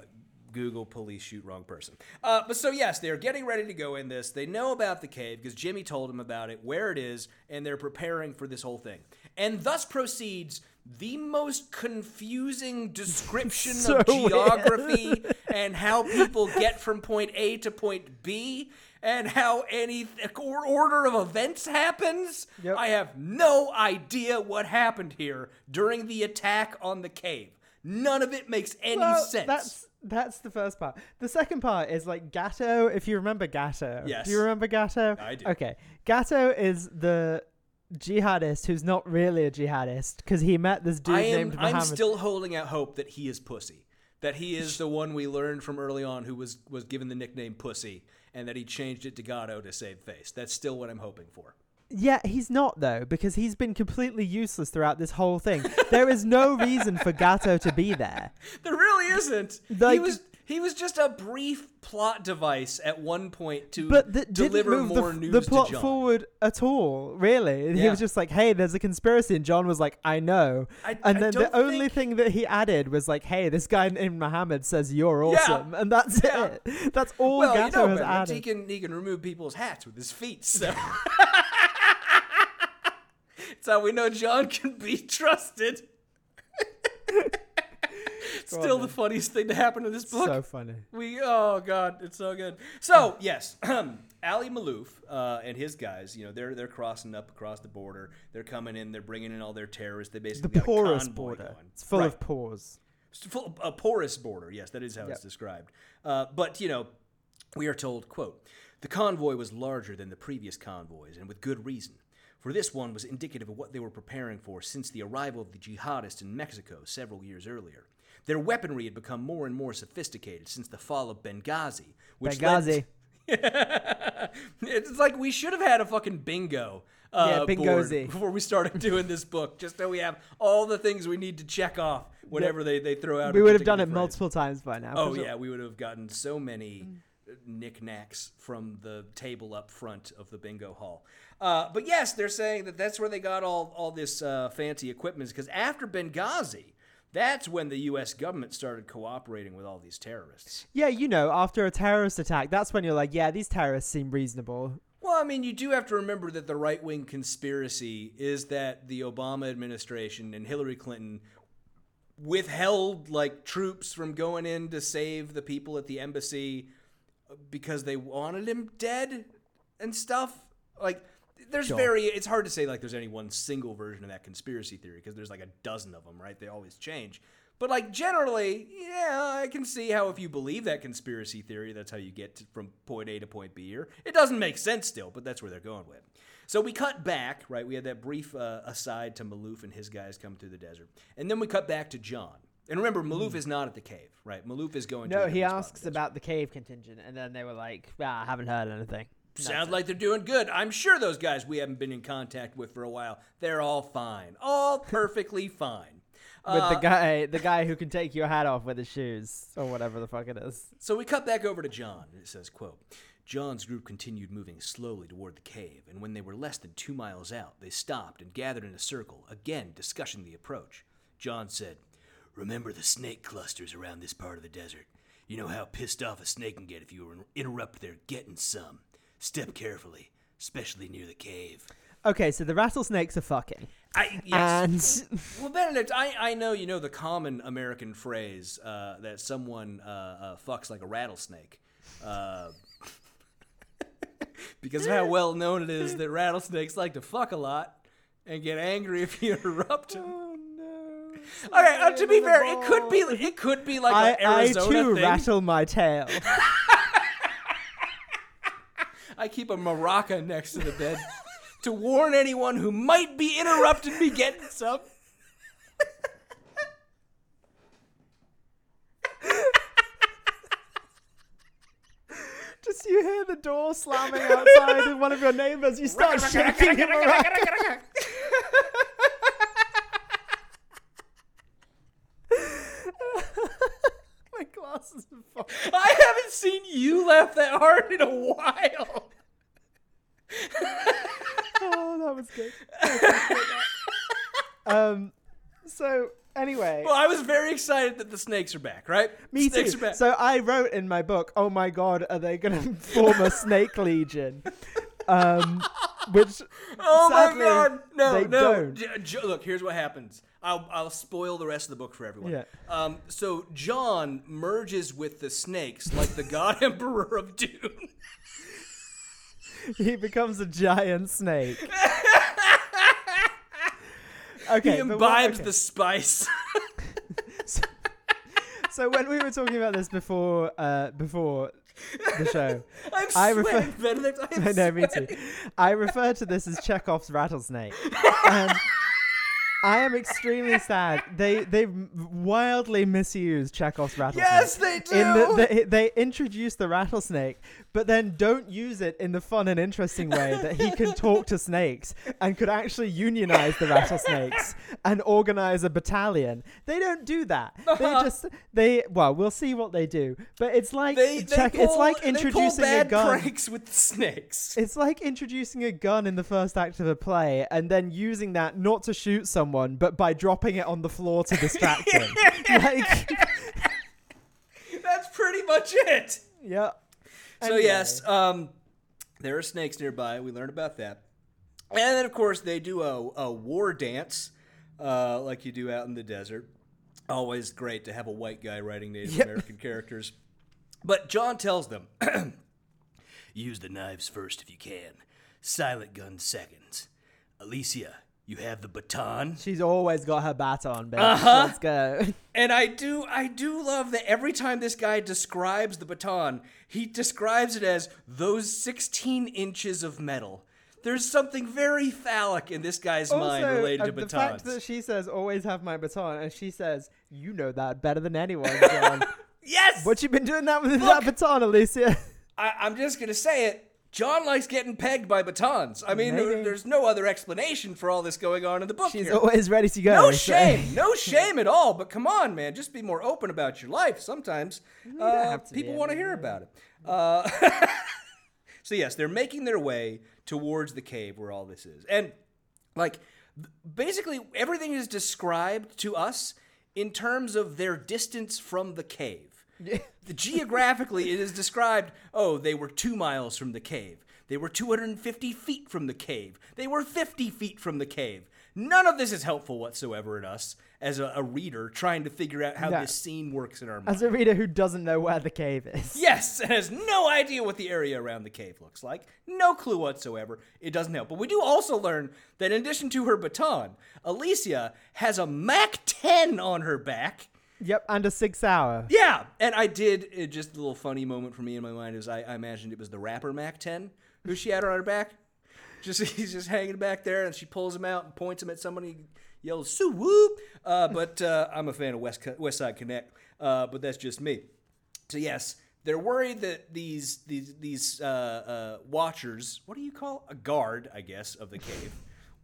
Google police shoot wrong person. Uh, but so yes, they're getting ready to go in this. They know about the cave because Jimmy told them about it, where it is, and they're preparing for this whole thing. And thus proceeds the most confusing description *laughs* So of *laughs* geography *laughs* and how people get from point A to point B and how any or order of events happens. Yep. I have no idea what happened here during the attack on the cave. None of it makes any Well, sense. That's that's the first part. The second part is like Gatto. If you remember Gatto, Yes. Do you remember Gatto? I do. Okay, Gatto is the jihadist who's not really a jihadist because he met this dude I am, named I'm still holding out hope that he is Pussy. That he is the one we learned from early on who was, was given the nickname Pussy, and that he changed it to Gatto to save face. That's still what I'm hoping for. Yeah, he's not though because he's been completely useless throughout this whole thing. there is no reason for Gatto to be there. There really isn't. he was he was just a brief plot device at one point to But that deliver didn't move more the, news the plot forward at all. Really, he was just like, "Hey, there's a conspiracy," and John was like, "I know." I- and then the only think- thing that he added was like, "Hey, this guy named Muhammad says you're Yeah. awesome," and that's Yeah. it. That's all well, Gatto you know, has added. he can he can remove people's hats with his feet. So *laughs* that's how we know John can be trusted. *laughs* Still the funniest thing to happen in this book. so funny. We oh god, it's so good. So yes, *clears throat* Ali Malouf uh, and his guys, you know, they're they're crossing up across the border. They're coming in. They're bringing in all their terrorists. They The basically got porous border. going. It's full Right. of pores. It's full, a porous border. Yes, that is how it's described. Uh, but you know, we are told, quote, the convoy was larger than the previous convoys, and with good reason. For this one was indicative of what they were preparing for since the arrival of the jihadists in Mexico several years earlier. Their weaponry had become more and more sophisticated since the fall of Benghazi, which Benghazi. *laughs* it's like we should have had a fucking bingo. Uh, Yeah, board before we started *laughs* doing this book, just so we have all the things we need to check off whenever they, they throw out. We would have done it phrase. multiple times by now. Oh sure. yeah, we would have gotten so many knickknacks from the table up front of the bingo hall. Uh, but yes, they're saying that that's where they got all all this uh, fancy equipment because after Benghazi, that's when the U.S. government started cooperating with all these terrorists. Yeah, you know, after a terrorist attack, that's when you're like, yeah, these terrorists seem reasonable. Well, I mean, you do have to remember that the right wing conspiracy is that the Obama administration and Hillary Clinton withheld like troops from going in to save the people at the embassy because they wanted him dead and stuff. Like, there's Sure. very, it's hard to say like there's any one single version of that conspiracy theory because there's like a dozen of them, right? They always change. But like generally, yeah, I can see how if you believe that conspiracy theory, that's how you get to, from point A to point B. Here, it doesn't make sense still, but that's where they're going with. So we cut back, right? We had that brief uh, aside to Maloof and his guys come through the desert, and then we cut back to John. And remember, Maloof is not at the cave, right? Maloof is going. to. No, he different spot in asks about the cave contingent, and then they were like, ah, I haven't heard anything. Sounds like they're doing good. I'm sure those guys we haven't been in contact with for a while, they're all fine, all *laughs* perfectly fine. With Uh, the guy, the guy who can take your hat off with his shoes or whatever the fuck it is. So we cut back over to John, and it says, quote, John's group continued moving slowly toward the cave, and when they were less than two miles out, they stopped and gathered in a circle, again discussing the approach. John said, Remember the snake clusters around this part of the desert. You know how pissed off a snake can get if you interrupt their getting some. Step carefully, especially near the cave. Okay, so the rattlesnakes are fucking. I, yes. And *laughs* Well, Benedict, I, I know you know the common American phrase uh, that someone uh, uh, fucks like a rattlesnake. Uh, *laughs* because of how *laughs* well known it is that rattlesnakes like to fuck a lot and get angry if you interrupt them. oh no. Okay, uh, to be fair, it could be it could be like I, an I too thing. rattle my tail. I keep a maraca next to the bed to warn anyone who might be interrupting me getting some. Just you hear the door slamming outside of one of your neighbors, you start shaking your maraca. *laughs* My glasses are fucking. Seen you laugh that hard in a while. Oh, that was good. I appreciate that. um, so Anyway, Well, I was very excited that the snakes are back, right? me snakes too. So I wrote in my book, "Oh my god, are they going to form a snake legion?" Um, which oh sadly, my god, no, no. J- J- look, here's what happens. I'll, I'll spoil the rest of the book for everyone. Yeah. Um, so John merges with the snakes like the God *laughs* Emperor of Dune. he becomes a giant snake. *laughs* okay, he imbibes okay. the spice. *laughs* So when we were talking about this before, uh, before the show, I'm I sweating, refer- Benedict. I'm I know, me too. I refer to this as Chekhov's rattlesnake. And I am extremely sad. They they wildly misuse Chekhov's rattlesnake. Yes, they do. In the, they, they introduce the rattlesnake, but then don't use it in the fun and interesting way that he can talk to snakes and could actually unionize the rattlesnakes and organize a battalion. They don't do that. They uh-huh. just they well, we'll see what they do. But it's like they, pull, it's like introducing a gun. pranks with the snakes. It's like introducing a gun in the first act of a play and then using that not to shoot someone, but by dropping it on the floor to distract *laughs* him. like, *laughs* That's pretty much it. yeah. So Anyway. yes, um, there are snakes nearby. We learned about that, and then of course they do a, a war dance, uh, like you do out in the desert. Always great to have a white guy writing Native Yep. American characters. But John tells them, *clears throat* use the knives first if you can. Silent guns second. Alicia, you have the baton. She's always got her baton, bitch. Uh-huh. Let's go. *laughs* And I do I do love that every time this guy describes the baton, he describes it as those 16 inches of metal. There's something very phallic in this guy's mind related uh, to the fact that she says always have my baton, and she says you know that better than anyone, *laughs* John. yes! what you been doing that with Look. that baton, Alicia? I, I'm just going to say it. John likes getting pegged by batons. I mean, Maybe. there's no other explanation for all this going on in the book She's here. always ready to go. no shame, *laughs* no shame at all. But come on, man, just be more open about your life. Sometimes uh, have to be people want to hear about it. Uh, *laughs* so yes, they're making their way towards the cave where all this is, and like basically everything is described to us in terms of their distance from the cave. The- *laughs* geographically, it is described. Oh, they were two miles from the cave. They were 250 feet from the cave. They were 50 feet from the cave. None of this is helpful whatsoever in us as a, a reader trying to figure out how No. this scene works in our mind. As a reader who doesn't know where the cave is. Yes, and has no idea what the area around the cave looks like. No clue whatsoever. It doesn't help. But we do also learn that in addition to her baton, Alicia has a Mac 10 on her back. Yep, under six hour. Yeah, and I did it, just a little funny moment for me in my mind is I, I imagined it was the rapper Mack 10 who she had on her back. Just *laughs* he's just hanging back there, and she pulls him out and points him at somebody, yells "Sue whoop!" Uh, but uh, I'm a fan of West West Side Connect, uh, but that's just me. So yes, they're worried that these these these uh, uh, watchers, what do you call a guard, I guess, of the cave,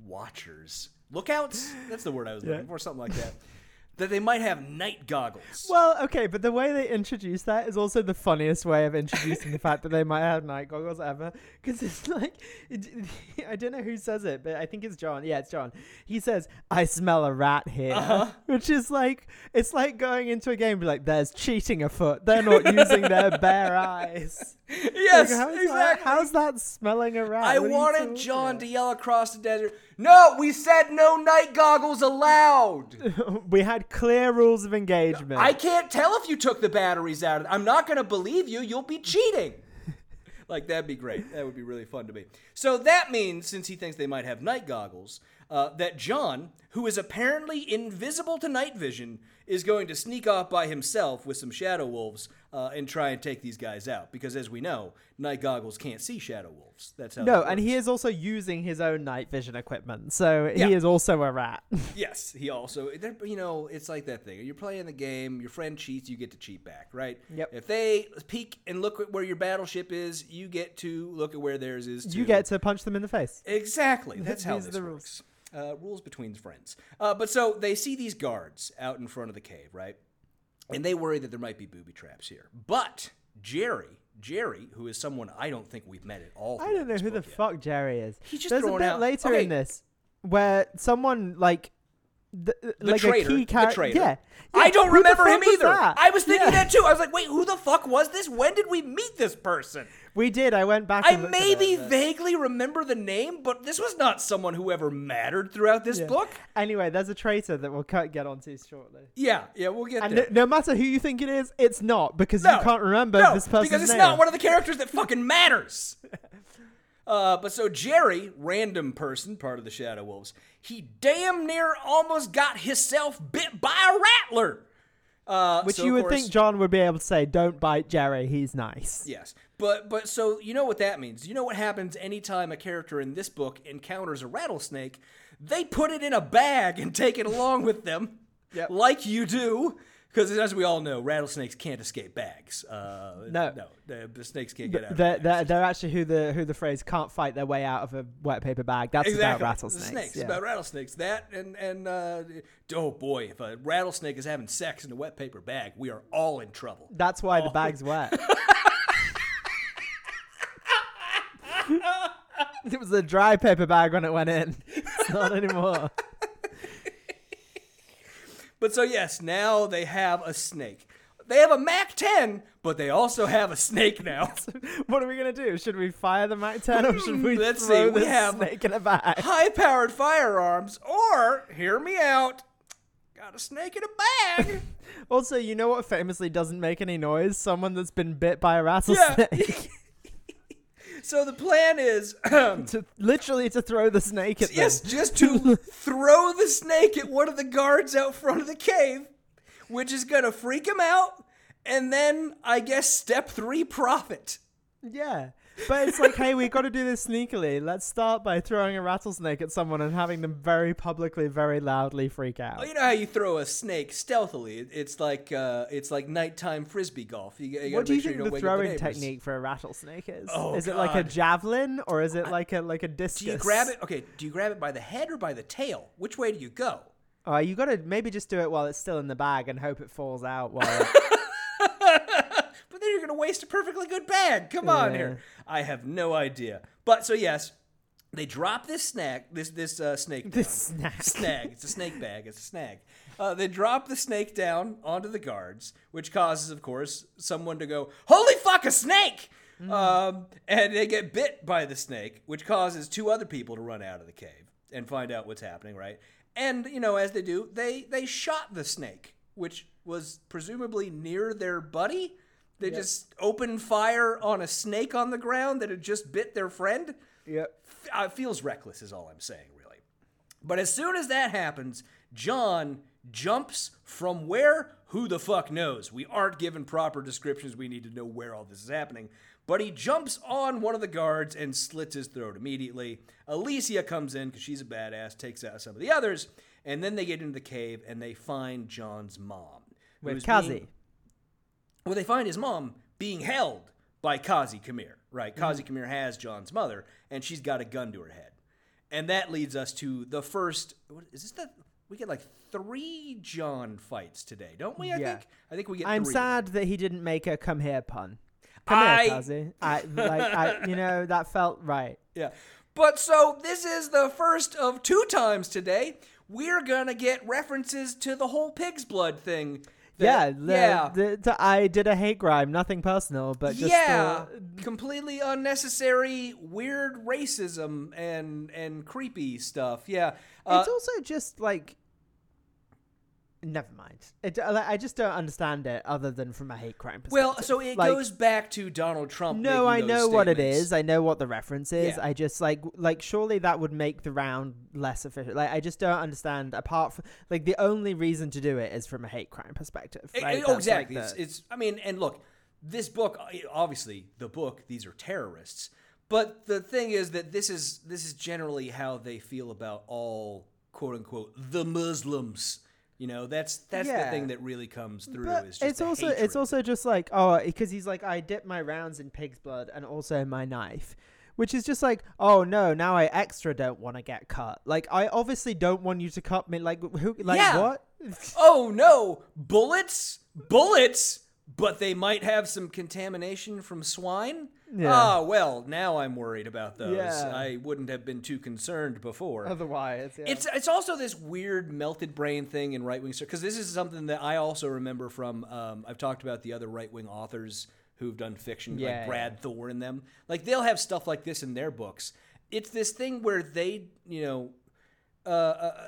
watchers, lookouts. That's the word I was looking for, something like that. That they might have night goggles. Well, okay, but the way they introduce that is also the funniest way of introducing the fact that they might have night goggles ever. Because it's like, it, *laughs* I don't know who says it, but I think it's John. Yeah, it's John. He says, "I smell a rat here," Uh-huh. *laughs* which is like, it's like going into a game, be like, "There's cheating afoot. They're not using their bare *laughs* eyes." yes, Like, how's exactly. That, how's that smelling a rat? I What wanted John to yell across the desert. No, we said no night goggles allowed. *laughs* we had clear rules of engagement. I can't tell if you took the batteries out. I'm not going to believe you. You'll be cheating. *laughs* like that'd be great. That would be really fun to me. So that means, since he thinks they might have night goggles, uh, that John, who is apparently invisible to night vision, is going to sneak off by himself with some shadow wolves uh, and try and take these guys out. Because as we know, night goggles can't see shadow wolves. That's how. no, and he is also using his own night vision equipment, so Yeah. he is also a rat. *laughs* Yes, he also, you know, it's like that thing. You're playing the game, your friend cheats, you get to cheat back, right? Yep. If they peek and look at where your battleship is, you get to look at where theirs is too. you get to punch them in the face. Exactly. *laughs* That's how These this the works. Uh, rules between friends. Uh, but so they see these guards out in front of the cave, right? And they worry that there might be booby traps here. But Jerry, Jerry, who is someone I don't think we've met at all. I don't know who the yet. fuck Jerry is. He's just There's a bit out- later okay. in this where someone like the, uh, The like traitor, a key character. traitor. Yeah. I don't who remember him either. that? I was thinking Yeah. that too. I was like, wait, who the fuck was this? When did we meet this person? We did. I went back. I and looked at maybe vaguely remember the name, but this was not someone who ever mattered throughout this Yeah. book. Anyway, there's a traitor that we'll get onto shortly. Yeah, yeah, we'll get And there. no, no matter who you think it is, it's not because No, you can't remember no, this person's because it's name. not one of the characters that fucking matters. *laughs* Uh, but so Jerry, random person, part of the Shadow Wolves, he damn near almost got himself bit by a rattler. Uh, Which so you would course- think John would be able to say, "Don't bite Jerry. He's nice." Yes, but but so you know what that means. You know what happens anytime a character in this book encounters a rattlesnake? They put it in a bag and take it along with them, *laughs* Yep. like you do. Because as we all know, rattlesnakes can't escape bags. Uh, No. no, the, the snakes can't get out. of They're, bags. they're, they're actually who the who the phrase "can't fight their way out of a wet paper bag." That's exactly. about rattlesnakes. The snakes, yeah. about rattlesnakes. That and and uh, oh boy, if a rattlesnake is having sex in a wet paper bag, we are all in trouble. That's why the Oh. bag's wet. *laughs* it was a dry paper bag when it went in. It's not anymore. *laughs* But so yes, now they have a snake. They have a Mac 10, but they also have a snake now. *laughs* What are we gonna do? Should we fire the Mac 10 or should we *laughs* Let's throw see, we the have- snake in a bag? High-powered firearms, or hear me out, got a snake in a bag. *laughs* Also, you know what famously doesn't make any noise? Someone that's been bit by a rattlesnake. So the plan is, *clears throat* to literally to throw the snake at yes, just to *laughs* throw the snake at one of the guards out front of the cave, which is gonna freak him out, and then I guess step three, profit. Yeah. But it's like, hey, we've got to do this sneakily. Let's start by throwing a rattlesnake at someone and having them very publicly, very loudly freak out. Well, you know how you throw a snake stealthily? It's like uh, it's like nighttime frisbee golf. You, you what do you sure think don't the throwing neighbors. technique for a rattlesnake is? Oh, is it like a javelin or is it like a like a discus? Do you grab it? Okay, do you grab it by the head or by the tail? Which way do you go? Oh, you got to maybe just do it while it's still in the bag and hope it falls out while. *laughs* then you're gonna waste a perfectly good bag. Come on Yeah. here. I have no idea. But so yes, they drop this snack, this this uh, snake. This snack. *laughs* snag. It's a snake bag. It's a snag. Uh, they drop the snake down onto the guards, which causes, of course, someone to go, "Holy fuck, a snake!" Mm. Um, and they get bit by the snake, which causes two other people to run out of the cave and find out what's happening, right? And you know, as they do, they they shot the snake, which was presumably near their buddy. They just opened fire on a snake on the ground that had just bit their friend. yep. Uh, it feels reckless, is all I'm saying, really. But as soon as that happens, John jumps from where? Who the fuck knows? We aren't given proper descriptions. We need to know where all this is happening. But he jumps on one of the guards and slits his throat immediately. Alicia comes in because she's a badass, takes out some of the others, and then they get into the cave and they find John's mom. With Kazi. being- well, they find his mom being held by Kazi Kamir, right? Kazi mm-hmm. Kamir has John's mother, and she's got a gun to her head. And that leads us to the first. What, is this the. We get like three John fights today, don't we? I Yeah. think. I think we get. I'm sad that he didn't make a come here pun. Come I- here, Kazi. I like I you know, *laughs* that felt right. Yeah. But so this is the first of two times today. We're gonna get references to the whole pig's blood thing. Yeah, the, yeah. the- the- I did a hate crime, nothing personal, but just yeah, uh, completely unnecessary, weird racism and and creepy stuff. Yeah, uh, it's also just like never mind. It, I just don't understand it other than from a hate crime perspective. well, so it Like, goes back to Donald Trump. No, I know what it is. I know what the reference is. Yeah. I just like like surely that would make the round less efficient. Like I just don't understand. Apart from like the only reason to do it is from a hate crime perspective. Right? Oh, That's, oh, like, exactly. the- it's, it's. I mean, and look, this book, obviously, the book. These are terrorists. But the thing is that this is this is generally how they feel about all quote unquote the Muslims. You know, that's that's the thing that really comes through. But is just it's also it's also just like oh because he's like I dip my rounds in pig's blood and also in my knife, which is just like oh no now I extra don't want to get cut. Like I obviously don't want you to cut me. Like who like Yeah. what? oh no, bullets, bullets, but they might have some contamination from swine. Yeah. Ah, well, now I'm worried about those. Yeah. I wouldn't have been too concerned before. Otherwise, yeah. It's it's also this weird melted brain thing in right wing because this is something that I also remember from. Um, I've talked about the other right wing authors who've done fiction, Yeah, like Brad Thor and them. Like they'll have stuff like this in their books. It's this thing where they, you know, uh, uh,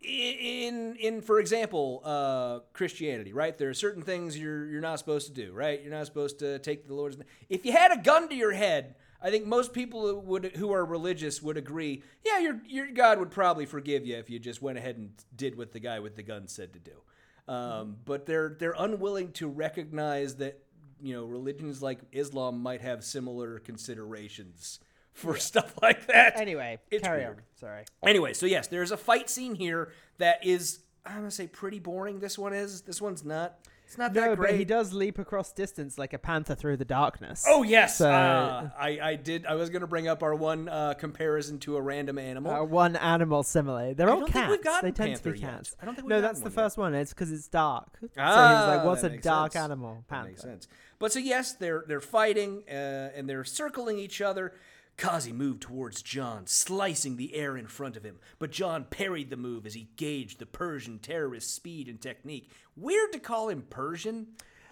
in in for example uh, Christianity, right? There are certain things you're you're not supposed to do, right? You're not supposed to take the Lord's. If you had a gun to your head, I think most people who would who are religious would agree. Yeah, your your God would probably forgive you if you just went ahead and did what the guy with the gun said to do. Um, but they're they're unwilling to recognize that you know religions like Islam might have similar considerations for stuff like that. anyway, It's carry weird. on. Sorry. Anyway, so yes, there's a fight scene here that is I'm gonna say pretty boring. This one is. This one's not. It's not No, that great. but he does leap across distance like a panther through the darkness. Oh yes, So- uh, I I did. I was gonna bring up our one uh, comparison to a random animal. Uh, one animal simile. They're I all cats. they tend panther to be yet. cats. I don't think no, that's the one yet. first one. It's because it's dark. so Ah, like, "What's a dark sense. animal?" That makes sense. But so yes, they're they're fighting uh, and they're circling each other. Kazi moved towards John, slicing the air in front of him. But John parried the move as he gauged the Persian terrorist's speed and technique. Weird to call him Persian.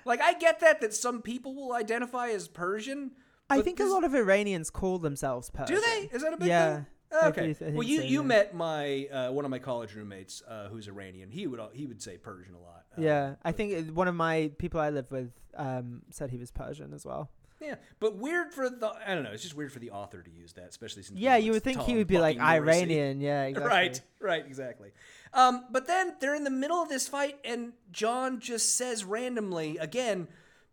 Like I get that that some people will identify as Persian. I think this- a lot of Iranians call themselves Persian. Do they? Is that a big Yeah, thing? Okay. do th- well, you so, you yeah. met my uh, one of my college roommates uh, who's Iranian. He would he would say Persian a lot. Uh, Yeah, I think one of my people I live with um, said he was Persian as well. Yeah, but weird for the I don't know. It's just weird for the author to use that, especially since Yeah, you would think he would be like. Iranian. Yeah, *laughs* exactly. Right, right, exactly. Um, but then they're in the middle of this fight, and John just says randomly again,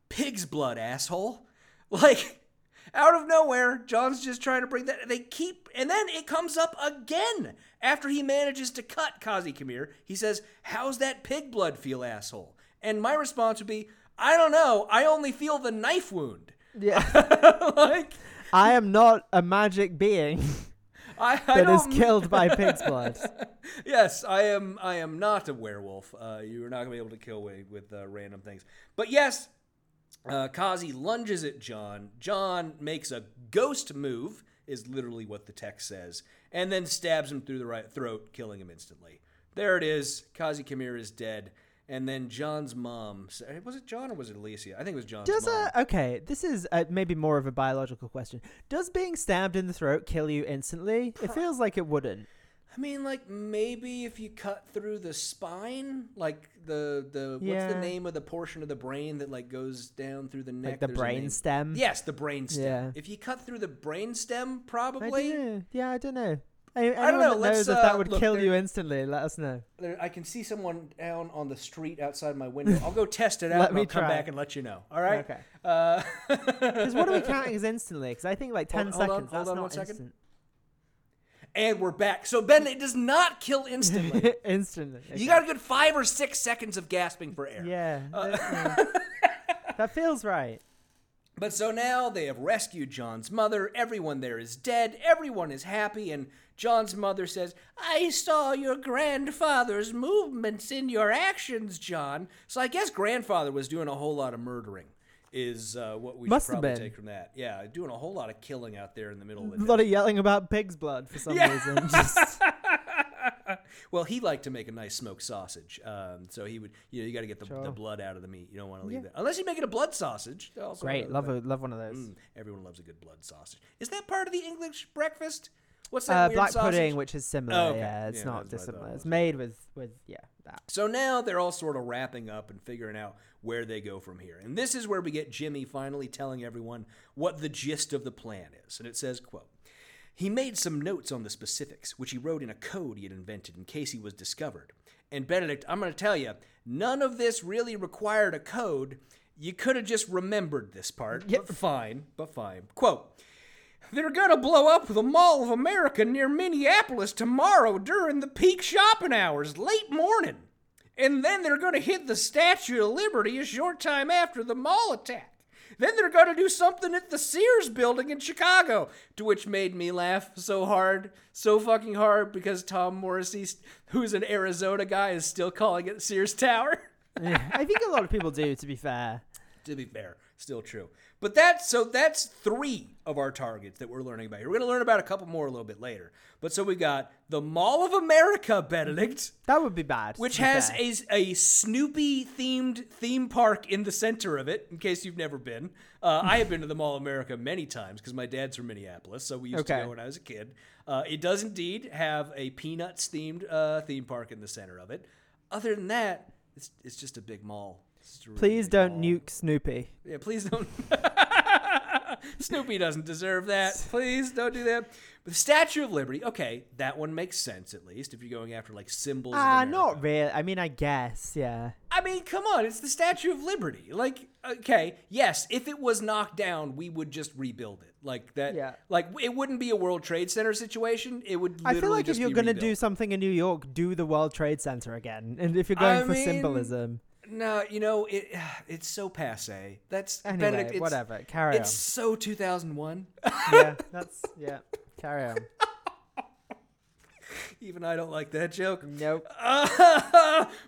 "Pig's blood, asshole!" *laughs* Like out of nowhere, John's just trying to bring that. They keep, and then it comes up again after he manages to cut Kazi Kamir. He says, "How's that pig blood feel, asshole?" And my response would be, "I don't know. I only feel the knife wound." Yeah, *laughs* like I am not a magic being I, I that is killed by *laughs* pig's blood. yes, I am. I am not a werewolf. Uh, you are not gonna be able to kill me with uh, random things. But yes, uh, Kazi lunges at John. John makes a ghost move, is literally what the text says, and then stabs him through the right throat, killing him instantly. There it is. Kazi Kamir is dead. And then John's mom. Was it John or was it Alicia? I think it was John's Does mom. a okay? This is uh, maybe more of a biological question. Does being stabbed in the throat kill you instantly? It feels like it wouldn't. I mean, like maybe if you cut through the spine, like the the what's the name of the portion of the brain that like goes down through the neck? Like the brain stem. Yes, the brain stem. Yeah. If you cut through the brain stem, probably. don't. Yeah, I don't know. I, don't anyone know, that let's, knows if uh, that would look, kill you instantly, let us know. There, I can see someone down on the street outside my window. I'll go test it *laughs* out. Let and me I'll come try. back and let you know. All right. Okay. Uh, Because what are we *laughs* counting as instantly? Because I think like ten Hold- hold on, seconds. hold that's on not one second. instant. and we're back. So Ben, it does not kill instantly. *laughs* instantly. You got a good five or six seconds of gasping for air. Yeah. Uh, that feels right. But so now they have rescued John's mother. Everyone there is dead. Everyone is happy. And John's mother says, I saw your grandfather's movements in your actions, John. So I guess grandfather was doing a whole lot of murdering, is uh, what we Must should have probably been. take from that. Yeah, doing a whole lot of killing out there in the middle of the A lot day. of yelling about pig's blood for some Yeah. reason. *laughs* Just, well, he liked to make a nice smoked sausage. Um, so he would, you know, you got to get the, the Sure. blood out of the meat. You don't want to leave Yeah. it. Unless you make it a blood sausage. Also great. another Love thing. a, love one of those. Mm, everyone loves a good blood sausage. Is that part of the English breakfast? What's that Uh, black sausage? pudding, which is similar. Oh, okay. Yeah, it's Yeah, not that's what I thought dissimilar. It's made with with yeah that. So now they're all sort of wrapping up and figuring out where they go from here. And this is where we get Jimmy finally telling everyone what the gist of the plan is. And it says, quote, he made some notes on the specifics, which he wrote in a code he had invented in case he was discovered. And Benedict, I'm going to tell you, none of this really required a code. You could have just remembered this part. But fine, but fine. Quote, they're gonna blow up the Mall of America near Minneapolis tomorrow during the peak shopping hours, late morning. And then they're gonna hit the Statue of Liberty a short time after the mall attack. Then they're gonna do something at the Sears building in Chicago, to which made me laugh so hard, so fucking hard, because Tom Morrissey, who's an Arizona guy, is still calling it Sears Tower. *laughs* Yeah, I think a lot of people do. To be fair, to be fair, still true. But that's so that's three of our targets that we're learning about here. We're going to learn about a couple more a little bit later. But so we got the Mall of America, Benedict, That would be bad. which be has a, a Snoopy themed theme park in the center of it. In case you've never been, uh, I have been to the Mall of America many times because my dad's from Minneapolis, so we used to go when I was a kid. Uh, it does indeed have a Peanuts themed uh, theme park in the center of it. Other than that, it's it's just a big mall. It's just a really Please don't nuke Snoopy. Yeah, please don't. *laughs* Snoopy doesn't deserve that. Please don't do that. But the Statue of Liberty, okay, that one makes sense at least if you're going after like symbols. Ah, America. not really. I mean, I guess, yeah. I mean, come on, it's the Statue of Liberty. Like, okay, yes, if it was knocked down, we would just rebuild it. Like that. Yeah. Like it wouldn't be a World Trade Center situation. It would. I feel like if you're gonna do something in New York, do the World Trade Center again. And if you're going I for mean, symbolism, No, you know it. *sighs* It's so passe. That's anyway, Benedict, it's, whatever. Carry It's so 2001. yeah, that's yeah. Carry on. *laughs* Even I don't like that joke. Nope. *laughs*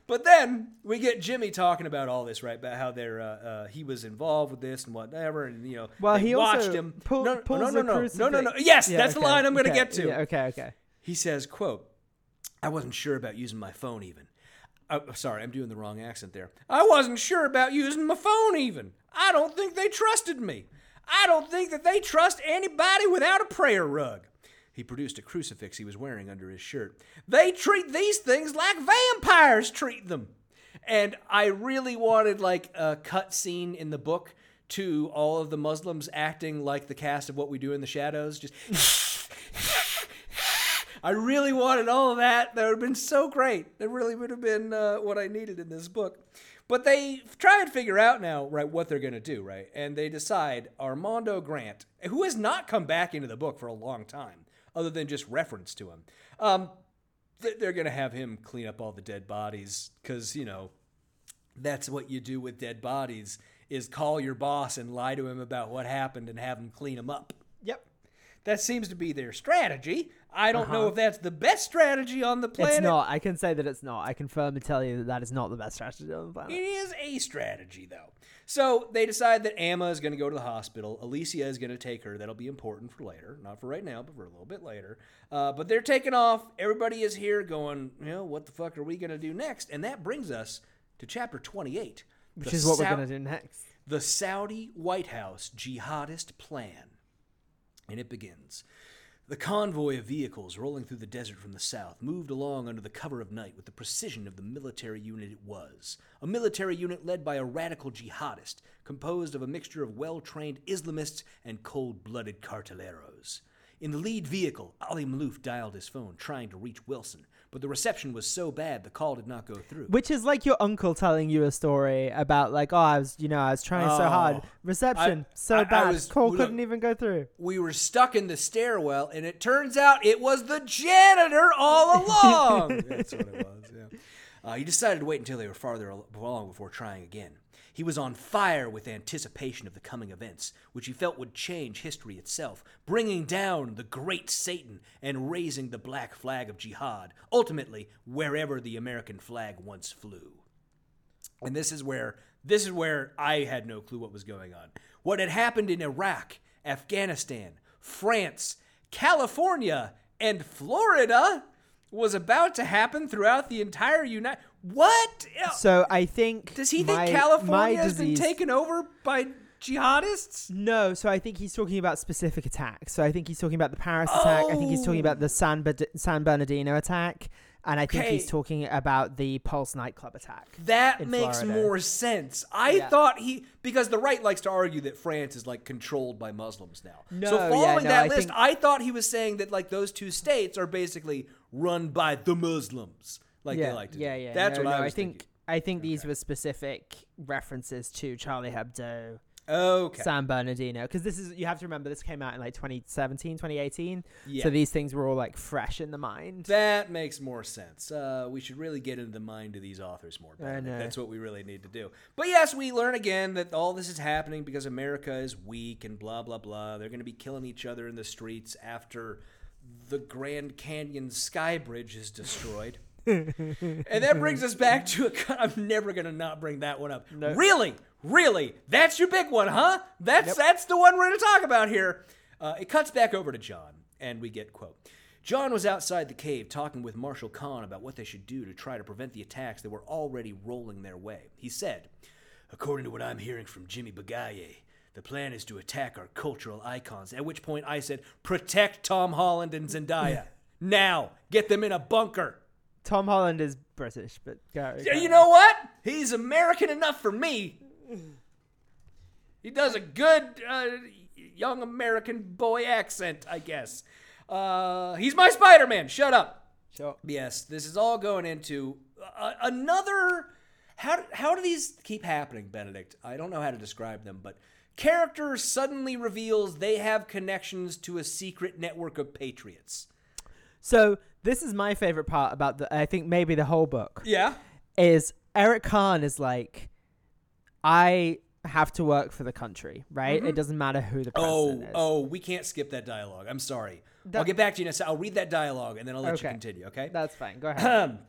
but then we get Jimmy talking about all this, right? About how they're uh, uh, he was involved with this and whatever, and you know, Well, he watched him. pull, no, no, no, no, crucifix. no, no, no. Yes, Yeah, that's the line I'm going to okay, get to. Yeah, okay, okay. He says, "quote I wasn't sure about using my phone even. Uh, sorry, I'm doing the wrong accent there. I wasn't sure about using my phone even. I don't think they trusted me. I don't think that they trust anybody without a prayer rug." He produced a crucifix he was wearing under his shirt. They treat these things like vampires treat them. And I really wanted like a cut scene in the book to all of the Muslims acting like the cast of What We Do in the Shadows, just *laughs* I really wanted all of that. That would have been so great. That really would have been uh, what I needed in this book. But they try and figure out now, right, what they're going to do, right? And they decide Armando Grant, who has not come back into the book for a long time, other than just reference to him, um, th- they're going to have him clean up all the dead bodies because, you know, that's what you do with dead bodies is call your boss and lie to him about what happened and have him clean them up. Yep. That seems to be their strategy. I don't know if that's the best strategy on the planet. It's not. I can say that it's not. I can firmly tell you that that is not the best strategy on the planet. It is a strategy, though. So they decide that Amma is going to go to the hospital. Alicia is going to take her. That'll be important for later. Not for right now, but for a little bit later. Uh, but they're taking off. Everybody is here going, you know, what the fuck are we going to do next? And that brings us to chapter 28. Which is what we're going to do next. the Saudi White House jihadist plan. And it begins. The convoy of vehicles rolling through the desert from the south moved along under the cover of night with the precision of the military unit it was. A military unit led by a radical jihadist, composed of a mixture of well trained Islamists and cold blooded carteleros. In the lead vehicle, Ali Malouf dialed his phone, trying to reach Wilson, but the reception was so bad the call did not go through. Which is like your uncle telling you a story about like, oh, I was, you know, I was trying so hard. Oh. Reception I- so I- I bad, was- call look- couldn't even go through. we were stuck in the stairwell, and it turns out it was the janitor all along. *laughs* That's what it was. Yeah. Uh, he decided to wait until they were farther along before trying again. He was on fire with anticipation of the coming events, which he felt would change history itself, bringing down the great Satan and raising the black flag of jihad, ultimately wherever the American flag once flew. And this is where this is where I had no clue what was going on. What had happened in Iraq, Afghanistan, France, California, and Florida was about to happen throughout the entire United. What? So I think Does he think my- California my has disease- been taken over by jihadists? No, so I think he's talking about specific attacks. So I think he's talking about the Paris attack. I think he's talking about the oh. San, Bed- San Bernardino attack. And I think he's talking about the Pulse nightclub attack. That makes Florida. more sense. I Yeah. thought he because the right likes to argue that France is like controlled by Muslims now. No, so yeah, following no, that I list, think- I thought he was saying that like those two states are basically run by the Muslims, like yeah, they like to yeah, do. yeah. That's no, what no, I was think. thinking. I think these were specific references to Charlie Hebdo, Okay. San Bernardino, because this is you have to remember this came out in like 2017, 2018. Yeah. So these things were all like fresh in the mind. That makes more sense. Uh, we should really get into the mind of these authors more. That's what we really need to do. But yes, we learn again that all this is happening because America is weak and blah blah blah. They're going to be killing each other in the streets after the Grand Canyon Sky Bridge is destroyed. And that brings us back to I'm never gonna not bring that one up. Really, really, that's your big one, huh? That's that's the one we're gonna talk about here. Uh, it cuts back over to John, and we get quote. John was outside the cave talking with Marshal Khan about what they should do to try to prevent the attacks that were already rolling their way. He said, According to what I'm hearing from Jimmy Bagaye, the plan is to attack our cultural icons. At which point I said, Protect Tom Holland and Zendaya. *laughs* now, get them in a bunker. Tom Holland is British, but go, Yeah. You know what? He's American enough for me. He does a good uh, young American boy accent, I guess. Uh, he's my Spider Man. Shut up. Yes, this is all going into uh, another. How, how do these keep happening, Benedict? I don't know how to describe them, but character suddenly reveals they have connections to a secret network of patriots. So this is my favorite part about the. I think maybe the whole book Yeah. is Eric Khan is like, I have to work for the country, right? It mm-hmm. doesn't matter who the Oh, president is. oh, we can't skip that dialogue. I'm sorry. I'll get back to you in a sec. I'll read that dialogue and then I'll let you continue, okay? That's fine. Go *clears throat* ahead.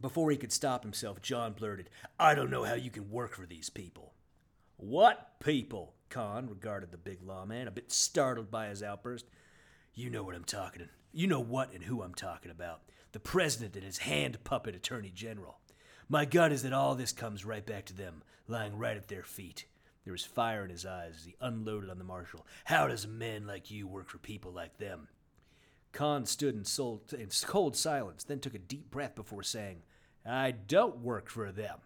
Before he could stop himself, John blurted, I don't know how you can work for these people. What people? Khan regarded the big lawman, a bit startled by his outburst. You know what I'm talking You know what and who I'm talking about. The president and his hand puppet attorney general. My gut is that all this comes right back to them, lying right at their feet. There was fire in his eyes as he unloaded on the marshal. How does a man like you work for people like them? Khan stood in, sol- in cold silence, then took a deep breath before saying, I don't work for them.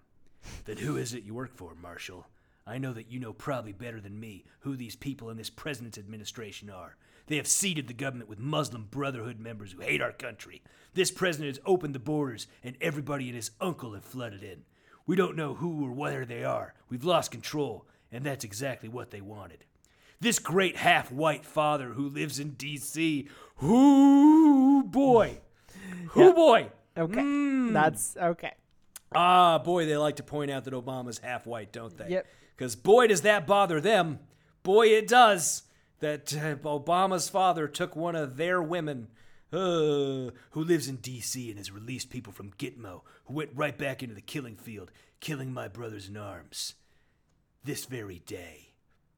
Then who is it you work for, Marshal? I know that you know probably better than me who these people in this president's administration are. They have seeded the government with Muslim Brotherhood members who hate our country. This president has opened the borders, and everybody and his uncle have flooded in. We don't know who or where they are. We've lost control, and that's exactly what they wanted. This great half white father who lives in D.C. Whoo boy. Whoo boy. Okay. Mm. That's okay. Ah, boy, they like to point out that Obama's half white, don't they? Yep. Because boy, does that bother them. Boy, it does. That uh, Obama's father took one of their women, uh, who lives in D.C. and has released people from Gitmo, who went right back into the killing field, killing my brothers in arms. This very day.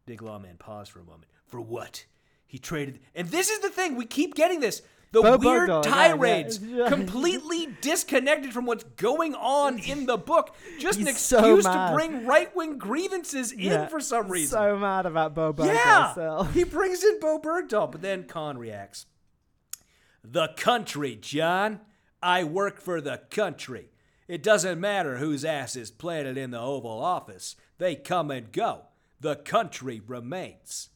Big Lawman paused for a moment. For what? He traded. And this is the thing, we keep getting this. The weird Bergdahl, yeah, yeah. tirades, *laughs* Yeah. completely disconnected from what's going on in the book. Just an He's so excuse to bring right wing grievances in Yeah. for some reason. So mad about Bowe Bergdahl yeah, still. *laughs* he brings in Bowe Bergdahl, but then Khan reacts. The country, John. I work for the country. It doesn't matter whose ass is planted in the Oval Office. They come and go. The country remains.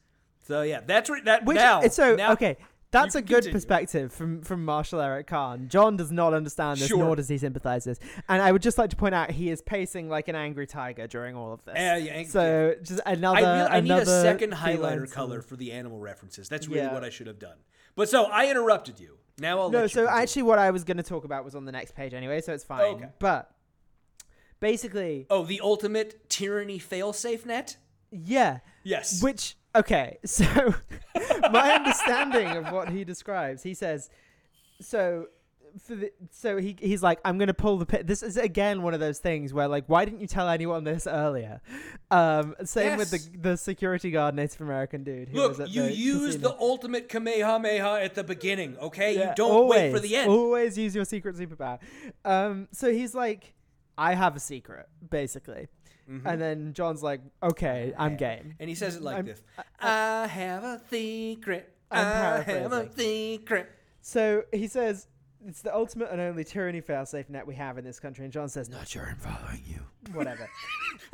So yeah, that's right. That Which now. it's so now- okay. That's you a good continue. perspective from from Marshall Eric Khan. John does not understand this, Sure. nor does he sympathize this. And I would just like to point out he is pacing like an angry tiger during all of this. Yeah, yeah, so just another. I, really, I need a second highlighter color for the animal references. That's really Yeah. what I should have done. But so I interrupted you. Now I'll No, so continue. actually, what I was going to talk about was on the next page anyway, so it's fine. Okay. But basically, Oh, the ultimate tyranny failsafe net? yeah. Yes. Which okay, *laughs* so my understanding of what he describes, he says, so for the so he he's like, I'm gonna pull the pin. This is again one of those things where like, why didn't you tell anyone this earlier? Um, same with the the security guard Native American dude. Who was Look, you the use casino. the ultimate Kamehameha at the beginning, okay? Yeah, you don't always, wait for the end. Always use your secret superpower. Um, so he's like, I have a secret, basically. Mm-hmm. And then John's like, okay, I'm game. And he says it like I'm- this I have a secret. I have a secret. So he says, it's the ultimate and only tyranny failsafe net we have in this country. And John says, not sure I'm following you. Whatever. *laughs*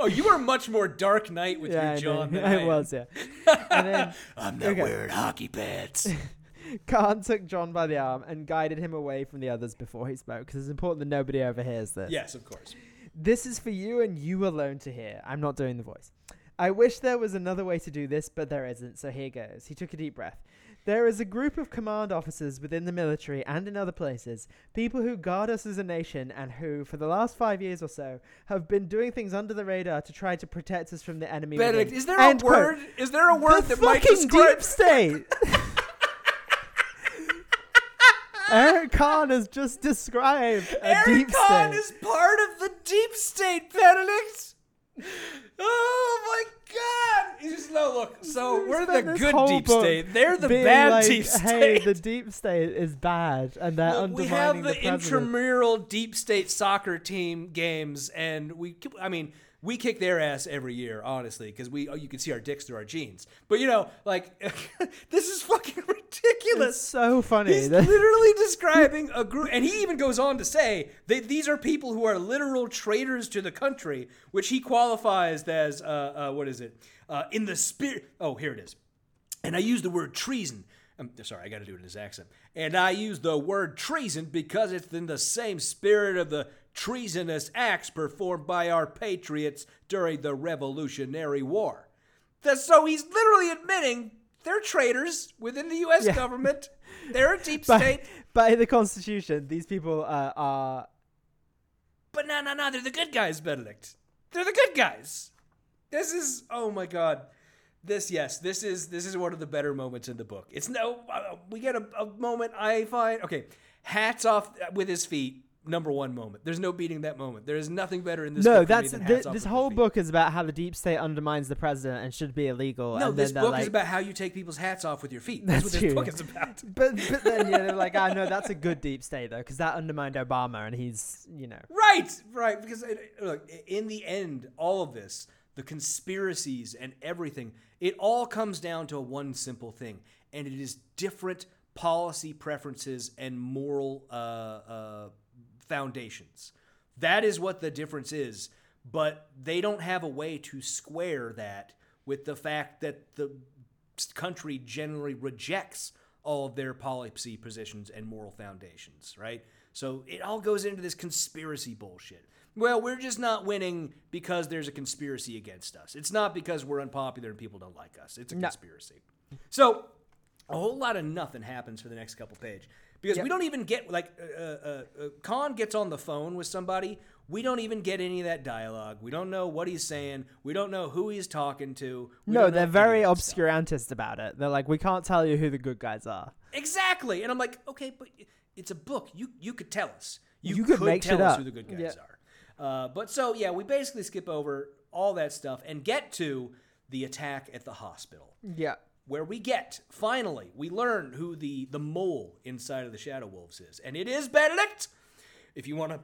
Oh, you are much more Dark Knight with yeah, your John than *laughs* I I was, yeah. *laughs* and then I'm not Okay. wearing hockey pads. Khan took John by the arm and guided him away from the others before he spoke, because it's important that nobody overhears this. yes, of course. This is for you and you alone to hear. I'm not doing the voice. I wish there was another way to do this, but there isn't, so here goes. He took a deep breath. There is a group of command officers within the military and in other places, people who guard us as a nation and who, for the last five years or so, have been doing things under the radar to try to protect us from the enemy. Benedict, within. is there End a quote. word? Is there a word the that might fucking describe deep state? *laughs* Eric Khan has just described a Eric deep Khan state. is part of the deep state, Benedict. Oh my God! He's just no look. So We've we're the good deep state. They're the bad like, deep state. Hey, the deep state is bad, and they're Well, we have undermining the, the, intramural deep state soccer team games, and we, I mean, we kick their ass every year, honestly, because we, oh, you can see our dicks through our jeans. But you know, like, *laughs* this is fucking ridiculous. It's so funny. He's literally *laughs* describing a group, and he even goes on to say that these are people who are literal traitors to the country, which he qualifies as, uh, uh, what is it? Uh, in the spirit. Oh, here it is. And I use the word treason. I'm sorry, I got to do it in his accent. And I use the word treason because it's in the same spirit of the treasonous acts performed by our patriots during the Revolutionary War. That's, so he's literally admitting they're traitors within the U.S. Yeah. government. They're a *laughs* deep by, state. by the Constitution, these people uh, are. But no, no, no, they're the good guys, Benedict. They're the good guys. This is oh my god. This yes, this is this is one of the better moments in the book. It's no, uh, we get a, a moment I find okay. Hats off with his feet. Number one moment. There's no beating that moment. There is nothing better in this. No, book for me that's than thi- hats off this whole book is about how the deep state undermines the president and should be illegal. No, this book they're is about how you take people's hats off with your feet. That's, what That's this true. book is about. *laughs* But but then you know, like I know that's a good deep state though, because that undermined Obama, and he's you know Right, right. Because it, look, in the end, all of this, the conspiracies and everything, it all comes down to one simple thing, and it is different policy preferences and moral uh, uh, foundations. That is what the difference is. But they don't have a way to square that with the fact that the country generally rejects all of their policy positions and moral foundations, right? So it all goes into this conspiracy bullshit. Well, we're just not winning because there's a conspiracy against us. It's not because we're unpopular and people don't like us. It's a No. conspiracy. So a whole lot of nothing happens for the next couple page because Yep. we don't even get like uh, uh, uh, Khan gets on the phone with somebody. We don't even get any of that dialogue. We don't know what he's saying. We don't know who he's talking to. We no, they're very that stuff. obscurantist about it. They're like, we can't tell you who the good guys are. Exactly. And I'm like, okay, but it's a book. You you could tell us. You, You could make tell us up. who the good guys are. Uh, but so yeah, we basically skip over all that stuff and get to the attack at the hospital, Yeah. Where we get finally we learn who the the mole inside of the Shadow Wolves is, and it is Benedict. If you want to,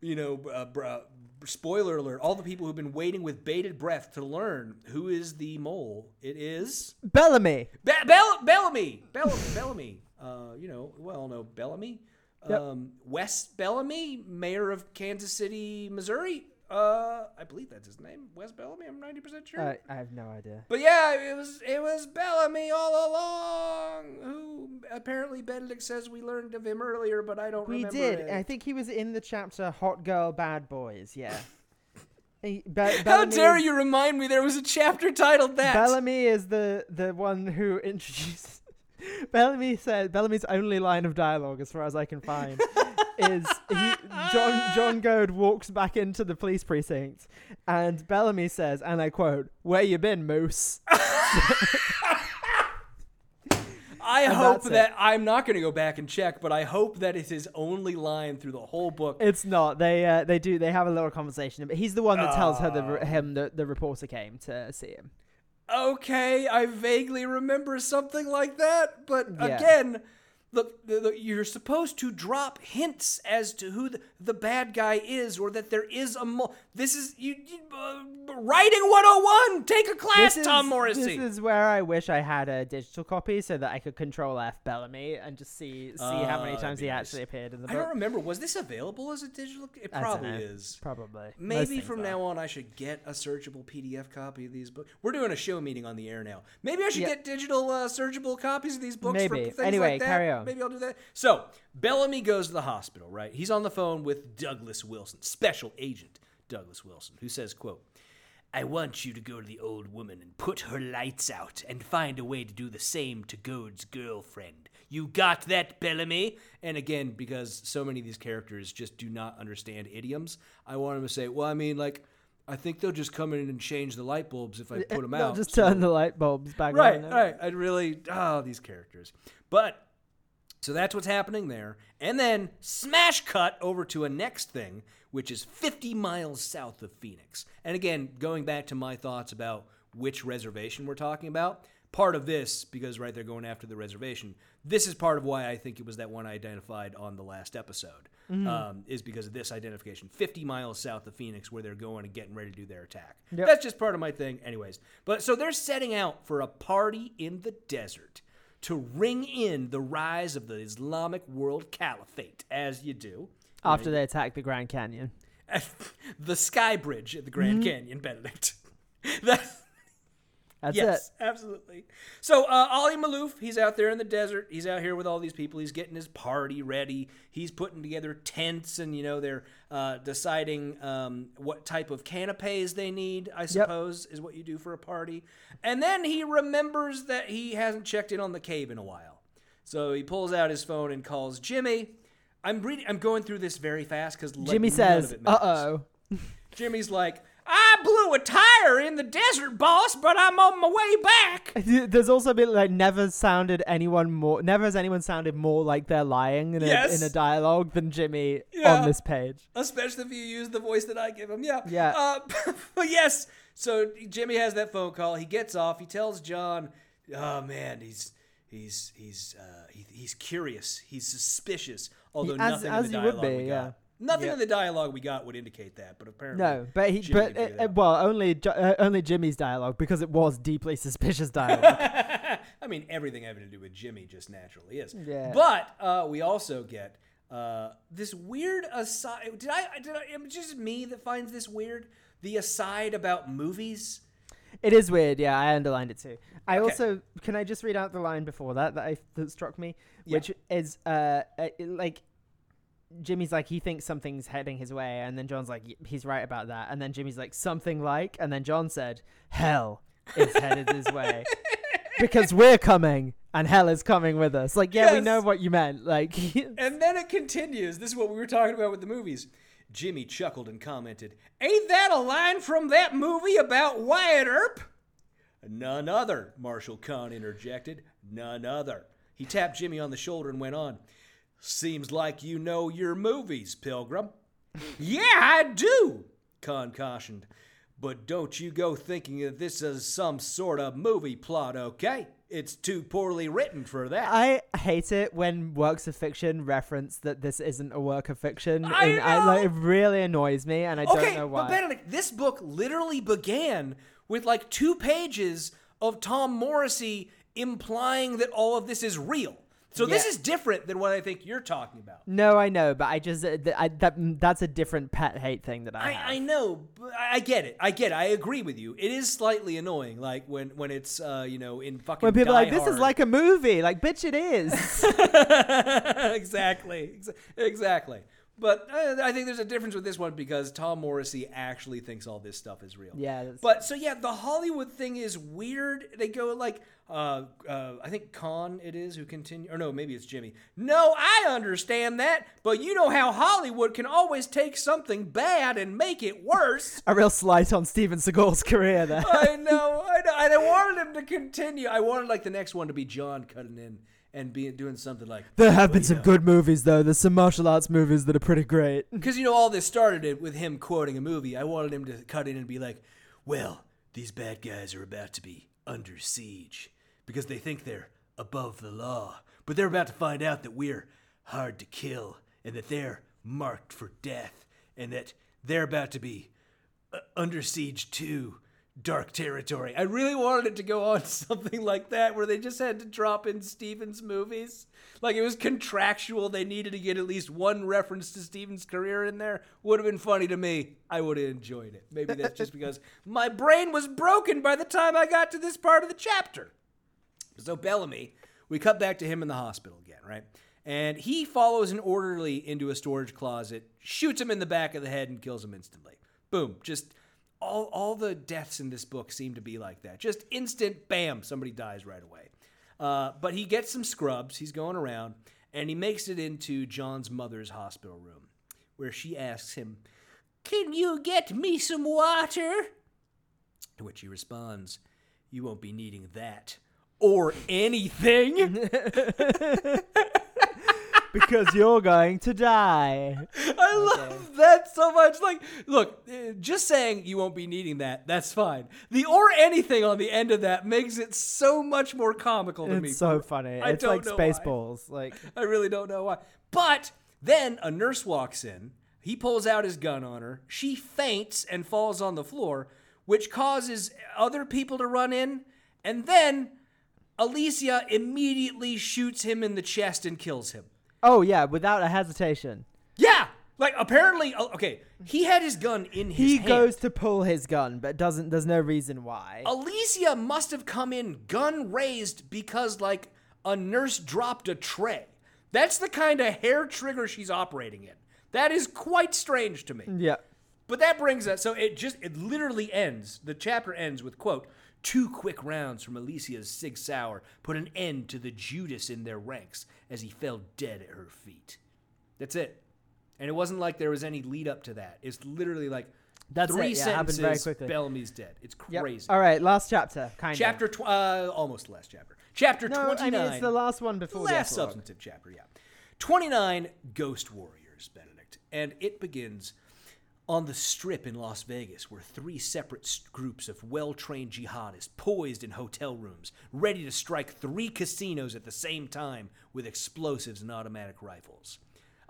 you know, uh, br- uh, spoiler alert, all the people who've been waiting with bated breath to learn who is the mole, it is Bellamy. Be- Bell- Bellamy, Bell- Bellamy. Uh, you know, we all know Bellamy. Yep. Um, Wes Bellamy, mayor of Kansas City, Missouri. Uh, I believe that's his name, Wes Bellamy. I'm ninety percent sure. Uh, I have no idea. but yeah, it was it was Bellamy all along. Who apparently Benedict says we learned of him earlier, but I don't know. We remember. did. it. I think he was in the chapter "Hot Girl, Bad Boys." Yeah. *laughs* He- Be- How dare is- you remind me there was a chapter titled that? Bellamy is the the one who introduced. *laughs* Bellamy said Bellamy's only line of dialogue, as far as I can find, *laughs* is he John John Goad walks back into the police precinct, and Bellamy says, and I quote, "Where you been, Moose?" I And hope that's it. that I'm not going to go back and check, but I hope that is his only line through the whole book. It's not. They uh, they do. They have a little conversation, but he's the one that tells her the him the, the reporter came to see him. okay, I vaguely remember something like that, but Yeah. again, look, the, the, you're supposed to drop hints as to who the, the bad guy is, or that there is a mo. This is you, you uh, writing 101. Take a class, This is, Tom Morrissey. This is where I wish I had a digital copy so that I could control F Bellamy and just see see how Oh, many times he nice. actually appeared in the book. I don't remember. Was this available as a digital? It probably is. Probably. Maybe from are. now on, I should get a searchable PDF copy of these books. We're doing a show meeting on the air now. Maybe I should Yep. get digital uh, searchable copies of these books for Maybe. things Anyway, like that. carry on. Maybe I'll do that. So Bellamy goes to the hospital. Right, he's on the phone with Douglas Wilson, Special Agent Douglas Wilson, who says, "quote I want you to go to the old woman and put her lights out and find a way to do the same to Goad's girlfriend. You got that, Bellamy? And again, because so many of these characters just do not understand idioms, I want him to say, well, I mean, like, I think they'll just come in and change the light bulbs if I put them They'll out. just so- turn the light bulbs back Right, on. right. Right. I'd really, oh, these characters. But So that's what's happening there. And then smash cut over to a next thing, which is 50 miles south of Phoenix. And again, going back to my thoughts about which reservation we're talking about, part of this, because right they're going after the reservation, this is part of why I think it was that one I identified on the last episode, um, is because of this identification. 50 miles south of Phoenix, where they're going and getting ready to do their attack. Yep. That's just part of my thing, anyways. But so they're setting out for a party in the desert to ring in the rise of the Islamic world caliphate, as you do. After they attack the Grand Canyon. *laughs* the Sky Bridge at the Grand Canyon, Benedict. *laughs* That's That's yes, it. absolutely. So uh, Ali Malouf, he's out there in the desert. He's out here with all these people. He's getting his party ready. He's putting together tents, and you know they're uh, deciding um, what type of canapes they need. I suppose is what you do for a party. And then he remembers that he hasn't checked in on the cave in a while. So he pulls out his phone and calls Jimmy. I'm reading. I'm going through this very fast because Jimmy says, "Uh oh." *laughs* Jimmy's like, I blew a tire in the desert, boss, but I'm on my way back. *laughs* There's also been like never sounded anyone more. Never has anyone sounded more like they're lying in a in a dialogue than Jimmy Yeah. on this page. Especially if you use the voice that I give him. Yeah. Yeah. Uh, *laughs* but yes. So Jimmy has that phone call. He gets off. He tells John, "Oh man, he's he's he's uh, he, he's curious. He's suspicious. Although as- nothing as in the dialogue be, we yeah. got, nothing Yeah. in the dialogue we got would indicate that. But apparently, No, but he, Jimmy but can figure uh, it well, only uh, only Jimmy's dialogue because it was deeply suspicious *laughs* dialogue. I mean, everything having to do with Jimmy just naturally is. Yeah. But uh, we also get uh, this weird aside. Did I? Did I? Am it just me that finds this weird? The aside about movies. It is weird. Yeah, I underlined it too. I Okay. also can I just read out the line before that that I that struck me, Yeah. which is uh, uh like. Jimmy's like he thinks something's heading his way, and then John's like he's right about that, and then Jimmy's like something like, and then John said hell is headed his way *laughs* because we're coming and hell is coming with us. Like yeah, we know what you meant. Like *laughs* And then it continues. This is what we were talking about with the movies. Jimmy chuckled and commented, Ain't that a line from that movie about Wyatt Earp? None other, Marshall Khan interjected. None other. He tapped Jimmy on the shoulder and went on, Seems like you know your movies, Pilgrim. *laughs* yeah, I do, Khan cautioned. But don't you go thinking that this is some sort of movie plot, okay? It's too poorly written for that. I hate it when works of fiction reference that this isn't a work of fiction. I and I, like, know. it really annoys me, and I okay, don't know why. but Benedict, this book literally began with like two pages of Tom Morrissey implying that all of this is real. So this Yeah. is different than what I think you're talking about. no, I know, but I just uh, th- I, that that's a different pet hate thing that I, I, have. I know, but I get it. I get it. I agree with you. It is slightly annoying, like when when it's uh you know in fucking. when people are like this is like a movie, like bitch, it is. *laughs* exactly, exactly. But uh, I think there's a difference with this one because Tom Morrissey actually thinks all this stuff is real. Yeah, But so yeah, the Hollywood thing is weird. They go like, uh, uh, I think Khan it is who continue, or no, maybe it's Jimmy. No, I understand that, but you know how Hollywood can always take something bad and make it worse. *laughs* a real slight on Steven Seagal's career there. I *laughs* know, I know. And I wanted him to continue. I wanted like the next one to be John cutting in and be doing something like. there have been some know." good movies though. There's some martial arts movies that are pretty great. *laughs* Because, you know, all this started with him quoting a movie. I wanted him to cut in and be like, well, these bad guys are about to be under siege because they think they're above the law. But they're about to find out that we're hard to kill and that they're marked for death and that they're about to be uh, under siege too. Dark territory. I really wanted it to go on *laughs* something like that where they just had to drop in Steven's movies. Like it was contractual. They needed to get at least one reference to Steven's career in there. Would have been funny to me. I would have enjoyed it. Maybe that's just *laughs* because my brain was broken by the time I got to this part of the chapter. So Bellamy, we cut back to him in the hospital again, right? And he follows an orderly into a storage closet, shoots him in the back of the head, and kills him instantly. Boom. Just all all the deaths in this book seem to be like that. Just instant, bam, somebody dies right away. Uh, but he gets some scrubs. He's going around, and he makes it into John's mother's hospital room, where she asks him, "Can you get me some water?" To which he responds, You won't be needing that. Or anything. *laughs* because you're going to die. I love that so much. Like, look, uh, just saying you won't be needing that, that's fine. The or anything on the end of that makes it so much more comical to me. It's so funny. I it's like Spaceballs. Like I really don't know why. But then a nurse walks in. He pulls out his gun on her. She faints and falls on the floor, which causes other people to run in. And then Alicia immediately shoots him in the chest and kills him. Oh yeah, without a hesitation. Yeah! Like, apparently, oh, okay, he had his gun in his He hand. goes to pull his gun, but doesn't. There's no reason why. Alicia must have come in gun raised because, like, a nurse dropped a tray. That's the kind of hair trigger she's operating in. That is quite strange to me. Yeah. But that brings us so it just it literally ends. The chapter ends with quote, two quick rounds from Alicia's Sig Sauer put an end to the Judas in their ranks as he fell dead at her feet. That's it. And it wasn't like there was any lead up to that. It's literally like That's three it, yeah, it happened sentences. very quickly. Bellamy's dead. It's Yep. crazy. All right, last chapter. Kind Chapter of. tw- uh, almost the last chapter. Chapter No, I nine. mean it's the last one before the last epilogue. substantive chapter, yeah. 29 Ghost Warriors, Benedict. And it begins on the strip in Las Vegas, were three separate groups of well trained jihadists poised in hotel rooms, ready to strike three casinos at the same time with explosives and automatic rifles.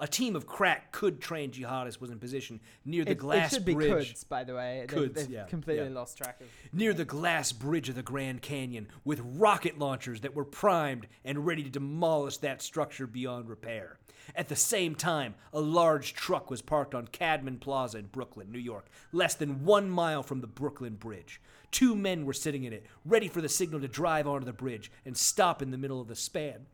A team of crack could trained jihadists was in position near the It, glass it should be bridge Quds, by the way. They've, they've yeah, completely yeah. lost track of. near the glass bridge of the Grand Canyon with rocket launchers that were primed and ready to demolish that structure beyond repair. At the same time, a large truck was parked on Cadman Plaza in Brooklyn, New York, less than one mile from the Brooklyn Bridge. Two men were sitting in it, ready for the signal to drive onto the bridge and stop in the middle of the span.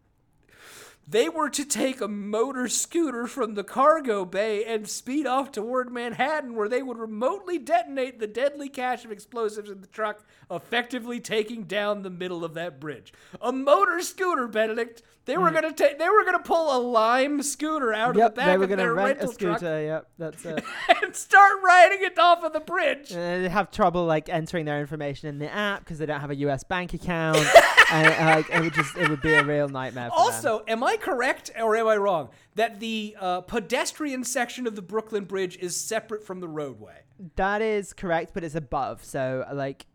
They were to take a motor scooter from the cargo bay and speed off toward Manhattan, where they would remotely detonate the deadly cache of explosives in the truck, effectively taking down the middle of that bridge. A motor scooter, Benedict. They were hmm. gonna take. They were gonna pull a lime scooter out. Yep, of the back they were of going to their rent a scooter. truck Yep, that's it. *laughs* and start riding it off of the bridge. and they have trouble like entering their information in the app because they don't have a US bank account, *laughs* and like, it would just it would be a real nightmare. For them. Also, am I correct or am I wrong that the uh, pedestrian section of the Brooklyn Bridge is separate from the roadway? that is correct, but it's above. So like,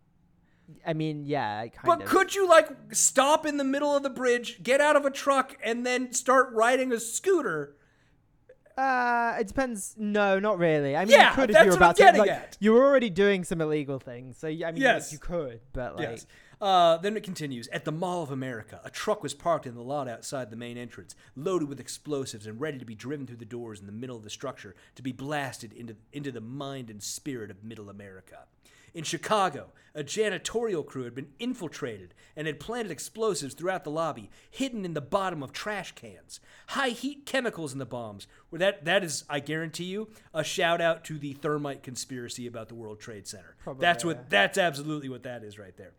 I mean, yeah, kind But of. could you like stop in the middle of the bridge, get out of a truck, and then start riding a scooter? Uh, it depends. No, not really. I mean, Yeah, you could if that's you were what I'm about to. Like, at. you were already doing some illegal things, so I mean, Yes. like, you could, but like, Yes. Uh, then it continues. At the Mall of America, a truck was parked in the lot outside the main entrance, loaded with explosives and ready to be driven through the doors in the middle of the structure to be blasted into, into the mind and spirit of Middle America. In Chicago, a janitorial crew had been infiltrated and had planted explosives throughout the lobby, hidden in the bottom of trash cans. High heat chemicals in the bombs. Where that that is, I guarantee you, a shout out to the thermite conspiracy about the World Trade Center. that's what that's absolutely what that is right there.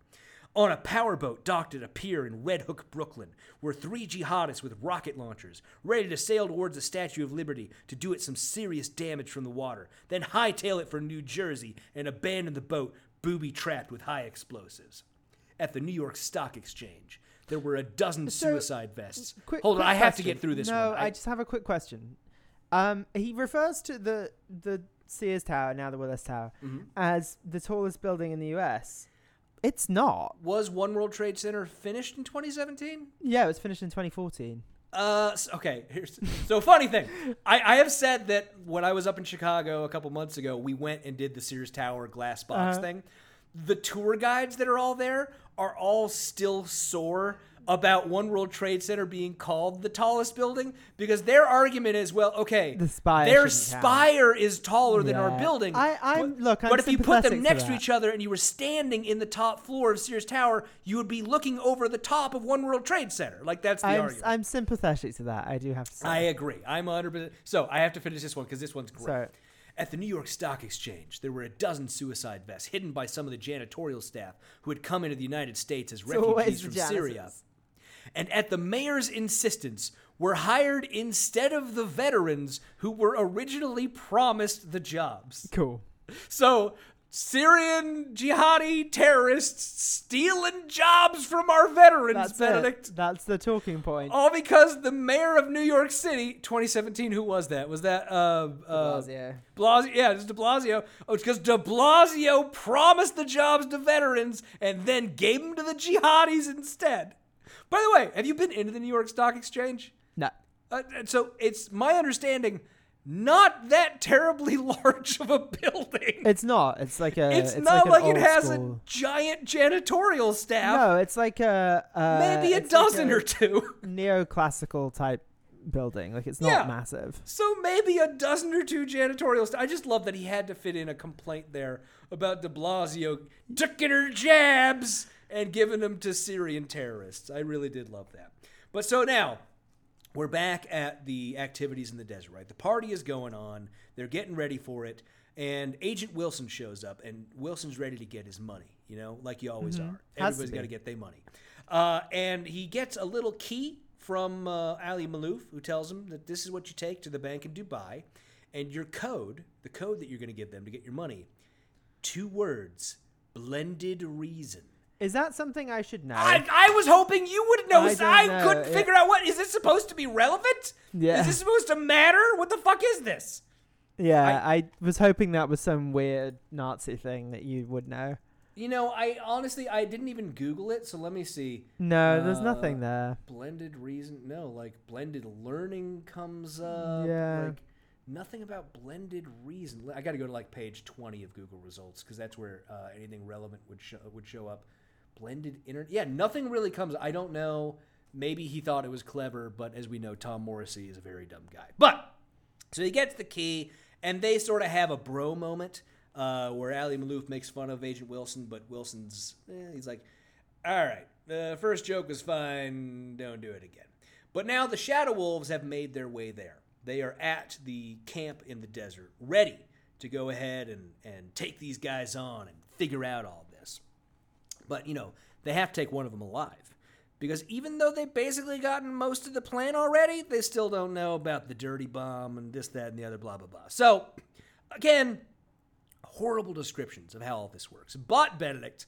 On a powerboat docked at a pier in Red Hook, Brooklyn, were three jihadists with rocket launchers, ready to sail towards the Statue of Liberty to do it some serious damage from the water, then hightail it for New Jersey and abandon the boat booby trapped with high explosives. At the New York Stock Exchange, there were a dozen So, suicide vests. Quick, Hold on, I have to get through this no, one. I, just have a quick question. Um, he refers to the the Sears Tower, now the Willis Tower, Mm-hmm. as the tallest building in the U.S. It's not. was One World Trade Center finished in 2017? Yeah, it was finished in 2014. Uh, okay. Here's so funny thing. I, I have said that when I was up in Chicago a couple months ago, we went and did the Sears Tower glass box Uh-huh. thing. The tour guides that are all there are all still sore about One World Trade Center being called the tallest building because their argument is, well, okay, The spire their shouldn't count. spire is taller than our building. I- I'm- but, look, I'm but if you put them sympathetic to next to each other and you were standing in the top floor of Sears Tower, you would be looking over the top of One World Trade Center. Like that's the I'm, argument. I'm sympathetic to that. I do have to say. I agree. I'm 100%. So I have to finish this one because this one's great. Sorry. At the New York Stock Exchange, there were a dozen suicide vests hidden by some of the janitorial staff who had come into the United States as refugees from Syria. And at the mayor's insistence, were hired instead of the veterans who were originally promised the jobs. cool. So Syrian jihadi terrorists stealing jobs from our veterans, That's Benedict. it. That's the talking point. All because the mayor of New York City, 2017, who was that? Was that uh, uh Blasio. Blasio? Yeah, it's De Blasio. Oh, it's because De Blasio promised the jobs to veterans and then gave them to the jihadis instead. By the way, have you been into the New York Stock Exchange? No. Uh, so it's my understanding, not that terribly *laughs* large of a building. It's not. It's like a. It's, it's not like, like, it has school- a giant janitorial staff. No, it's like a. Uh, maybe a it's like dozen a or two. *laughs* Neoclassical type building. Like it's not Yeah. massive. So maybe a dozen or two janitorial staff. I just love that he had to fit in a complaint there about De Blasio taking her jabs and giving them to Syrian terrorists. I really did love that. But so now we're back at the activities in the desert, right? The party is going on. They're getting ready for it. And Agent Wilson shows up, and Wilson's ready to get his money, you know, like you always are. Has to Everybody's got to get their money. Uh, and he gets a little key from uh, Ali Malouf, who tells him that this is what you take to the bank in Dubai. And your code, the code that you're going to give them to get your money, two words blended reason. Is that something I should know? I, I was hoping you would know. I so I know, couldn't yeah. figure out what is this supposed to be relevant? Yeah. Is this supposed to matter? What the fuck is this? yeah, I, was hoping that was some weird Nazi thing that you would know. You know, I honestly I didn't even Google it, so let me see. No, there's Uh, nothing there. Blended reason? No, like blended learning comes up. Yeah. Like nothing about blended reason. I got to go to like page 20 of Google results because that's where uh, anything relevant would show, would show up. Blended internet. Yeah, nothing really comes. I don't know. Maybe he thought it was clever, but as we know, Tom Morrissey is a very dumb guy. But so he gets the key, and they sort of have a bro moment uh, where Ali Malouf makes fun of Agent Wilson, but Wilson's eh, he's like, "All right, the first joke was fine. Don't do it again." But now the Shadow Wolves have made their way there. They are at the camp in the desert, ready to go ahead and, and take these guys on and figure out all. But, you know, they have to take one of them alive. Because even though they've basically gotten most of the plan already, they still don't know about the dirty bomb and this, that, and the other, blah, blah, blah. So, again, horrible descriptions of how all this works. But, Benedict,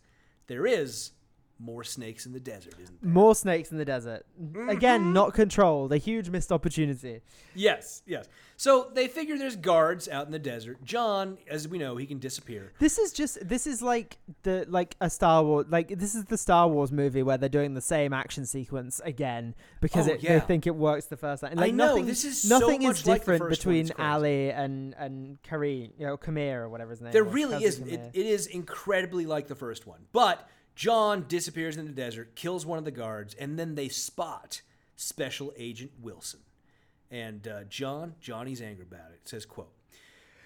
there is more snakes in the desert, isn't there? More snakes in the desert. Mm-hmm. Again, not controlled. A huge missed opportunity. Yes, yes. So they figure there's guards out in the desert. John, as we know, he can disappear. This is just this is like the like a Star Wars like this is the Star Wars movie where they're doing the same action sequence again because Oh, it, yeah. they think it works the first time. Like know, nothing, this is nothing much is like different one, between. Ali and and Kareem, you know, Kamir or whatever his name. There was, really is. It, it is incredibly like the first one. But John disappears in the desert, kills one of the guards, and then they spot Special Agent Wilson. And uh, John, Johnny's angry about it. Says, "quote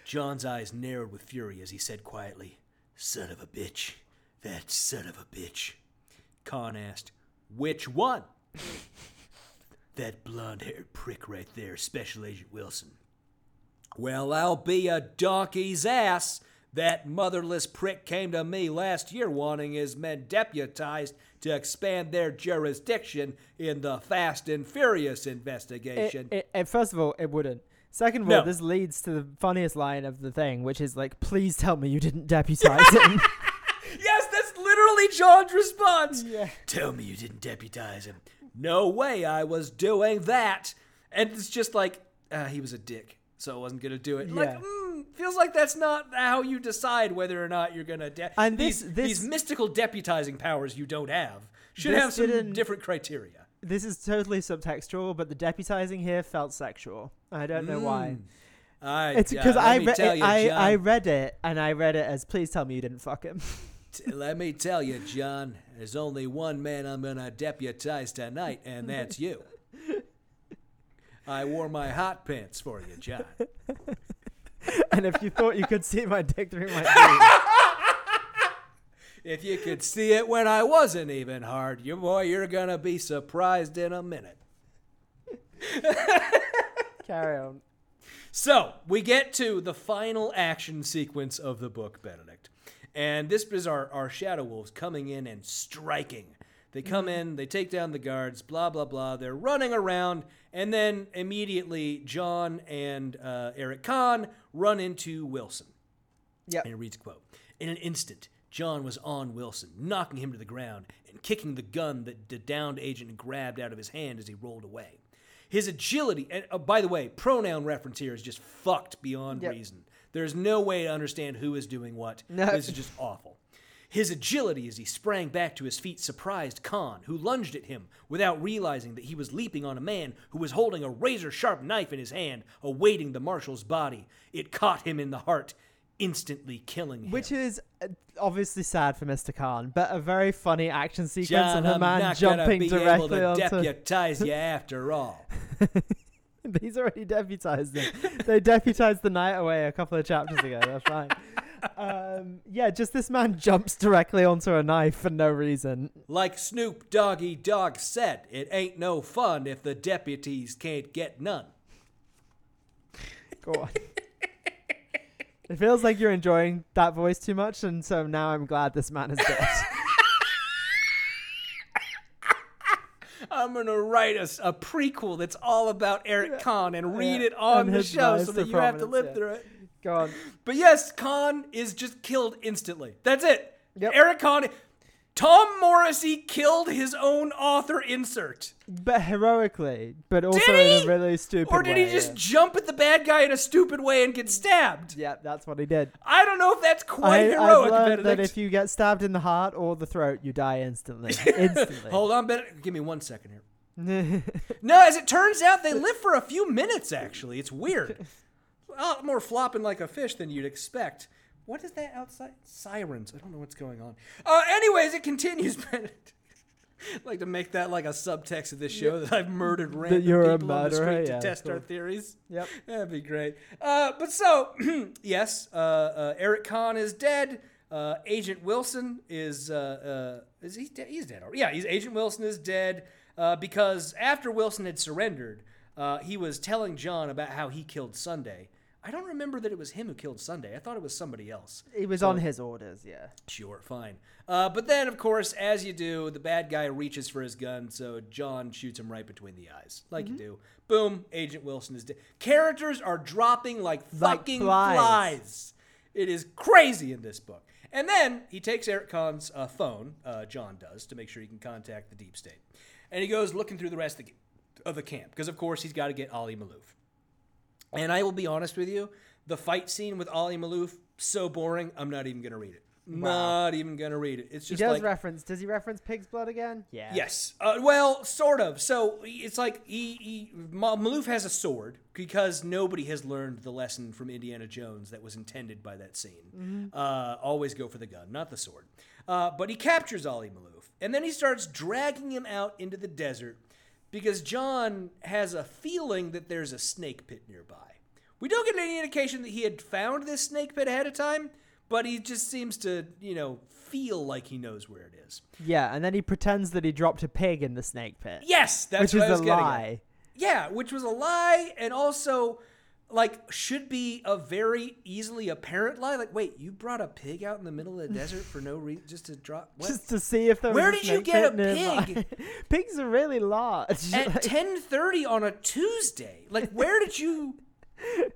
John's eyes narrowed with fury as he said quietly, "Son of a bitch, that son of a bitch." Khan asked, "Which one?" *laughs* that blonde-haired prick right there, Special Agent Wilson. Well, I'll be a donkey's ass. That motherless prick came to me last year wanting his men deputized to expand their jurisdiction in the Fast and Furious investigation. it, it- first of all, it wouldn't. Second of No. all, this leads to the funniest line of the thing, which is like, "Please tell me you didn't deputize him." *laughs* yes, that's literally John's response. Yeah. Tell me you didn't deputize him. No way I was doing that. And it's just like, uh, he was a dick, so I wasn't going to do it. Like, Yeah. Mm, feels like that's not how you decide whether or not you're going to. De- And this- these, this- these mystical deputizing powers you don't have should have some different criteria. this is totally subtextual, but the deputizing here felt sexual. I don't know why. I, It's uh, because let I re- you, I I read it and I read it as please tell me you didn't fuck him. t- let me tell you, John. There's only one man I'm gonna deputize tonight, and that's you. *laughs* I wore my hot pants for you, John. *laughs* *laughs* and if you thought you could see my dick through my *laughs* jeans, If you could see it when I wasn't even hard, you boy, you're gonna be surprised in a minute. *laughs* carry on. So we get to the final action sequence of the book, Benedict. And this is our, our Shadow Wolves coming in and striking. They come in, they take down the guards, blah, blah, blah. They're running around, and then immediately John and uh, Eric Khan run into Wilson. Yeah. And it reads, quote, In an instant, John was on Wilson, knocking him to the ground and kicking the gun that the downed agent grabbed out of his hand as he rolled away. His agility, and oh, by the way, pronoun reference here is just fucked beyond Yep. reason. There's no way to understand who is doing what. *laughs* No. This is just awful. His agility as he sprang back to his feet surprised Khan, who lunged at him without realizing that he was leaping on a man who was holding a razor sharp knife in his hand, awaiting the marshal's body. It caught him in the heart, instantly killing him. Which is uh, obviously sad for Mr. Khan, but a very funny action sequence John, of a man not gonna jumping be able directly to onto. deputize you *laughs* after all. He's already deputized them. they deputized the night away a couple of chapters ago. That's fine. *laughs* Um, yeah, just this man jumps directly onto a knife for no reason. Like Snoop Doggy Dogg said, it ain't no fun if the deputies can't get none. Go on. it feels like you're enjoying that voice too much, and so now I'm glad this man is dead. *laughs* I'm gonna write a prequel that's all about Eric Khan and read Yeah, it on and the show so that you have to live yeah. through it. Go on. *laughs* But yes, Khan is just killed instantly. That's it. Yep. Eric Khan. Tom Morrissey killed his own author insert. But heroically, but also in a really stupid way. Or did way. he just jump at the bad guy in a stupid way and get stabbed? Yeah, that's what he did. I don't know if that's quite I, heroic, I've learned that if you get stabbed in the heart or the throat, you die instantly. *laughs* Instantly. Hold on, Benedict. Give me one second here. *laughs* No, as it turns out, they live for a few minutes, actually. It's weird. A lot more flopping like a fish than you'd expect. What is that outside? Sirens. I don't know what's going on. Uh, anyways, it continues, *laughs* I'd like to make that like a subtext of this show that I've murdered random people on the murderer, street to yeah, test our theories. Yep. *laughs* That'd be great. Uh, but so, *clears throat* yes, uh, uh, Eric Khan is dead. Uh, Agent Wilson is uh, uh, is he dead? He's dead. Yeah, he's Agent Wilson is dead uh, because after Wilson had surrendered, uh, he was telling John about how he killed Sunday. I don't remember that it was him who killed Sunday. I thought it was somebody else. It was on his orders, yeah. Sure, fine. Uh, but then, of course, as you do, the bad guy reaches for his gun, so John shoots him right between the eyes, like Mm-hmm. you do. Boom, Agent Wilson is dead. Characters are dropping like Like fucking flies. flies. It is crazy in this book. And then he takes Eric Khan's uh, phone, uh, John does, to make sure he can contact the deep state. And he goes looking through the rest of the, of the camp, because of course he's got to get Ali Malouf. And I will be honest with you, the fight scene with Ali Malouf, so boring, I'm not even going to read it. Not even going to read it. It's just He just does like reference. Does he reference pig's blood again? Yeah. Yes. Uh, well, sort of. So it's like he, he Maloof has a sword because nobody has learned the lesson from Indiana Jones that was intended by that scene. Uh, always go for the gun, not the sword. Uh, but he captures Ali Maloof, and then he starts dragging him out into the desert because John has a feeling that there's a snake pit nearby. We don't get any indication that he had found this snake pit ahead of time, but he just seems to, you know, feel like he knows where it is. Yeah, and then he pretends that he dropped a pig in the snake pit. Yes, that's which what I was a getting at. lie. Yeah, which was a lie and also like should be a very easily apparent lie. Like, wait, you brought a pig out in the middle of the desert for no reason just to drop what? Just to see if there Where did you get a pig? *laughs* Pigs are really large. At *laughs* Like, ten thirty on a Tuesday. Like where did you *laughs*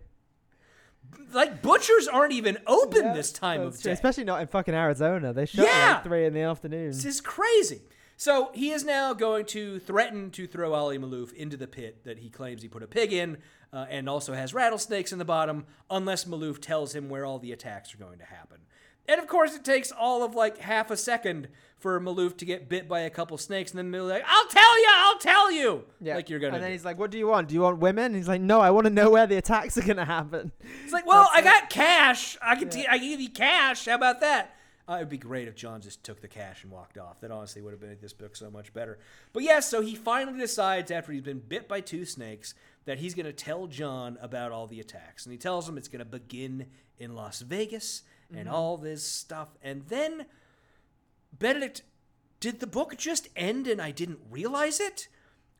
like butchers aren't even open yeah, this time of true, day. Especially not in fucking Arizona. They shut at like three in the afternoon. This is crazy. So he is now going to threaten to throw Ali Malouf into the pit that he claims he put a pig in, uh, and also has rattlesnakes in the bottom, unless Maloof tells him where all the attacks are going to happen. And of course, it takes all of like half a second for Maloof to get bit by a couple snakes, and then Malouf like, "I'll tell you, I'll tell you," Yeah. like you're gonna. And then do. he's like, "What do you want? Do you want women?" And he's like, "No, I want to know where the attacks are gonna happen." It's like, well, I got cash. I can, t- I can give you cash. How about that? Uh, it'd be great if John just took the cash and walked off. That honestly would have made this book so much better. But yes, so he finally decides after he's been bit by two snakes that he's going to tell John about all the attacks, and he tells him it's going to begin in Las Vegas and mm-hmm. all this stuff, and then Benedict, did the book just end and I didn't realize it?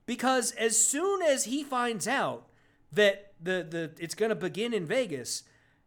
Because as soon as he finds out that the, the it's going to begin in Vegas,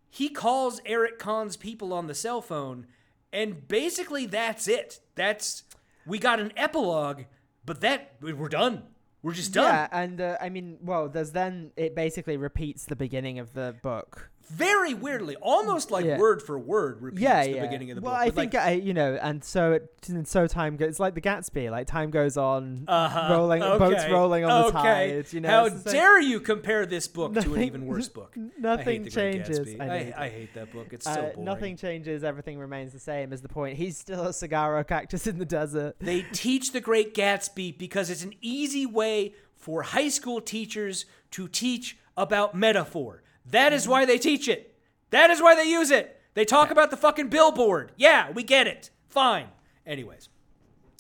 he calls Eric Khan's people on the cell phone, and basically that's it. That's we got an epilogue, but that we're done. We're just done. Yeah, and uh, I mean, well, there's then it basically repeats the beginning of the book very weirdly, almost like Yeah. word for word, repeats yeah, the yeah. beginning of the well, book. Well, I think like, I, you know, and so it, and so time goes. It's like the Gatsby. Like time goes on, uh-huh, rolling boats rolling on the okay. tide. You know, how the dare you compare this book to an even worse book? Nothing The changes. I I, hate I, hate that book. It's so Uh, boring. nothing changes. Everything remains the same. Is the point? He's still a saguaro cactus in the desert. They teach The Great Gatsby because it's an easy way for high school teachers to teach about metaphor. That is why they teach it. That is why they use it. They talk about the fucking billboard. Yeah, we get it. Fine. Anyways.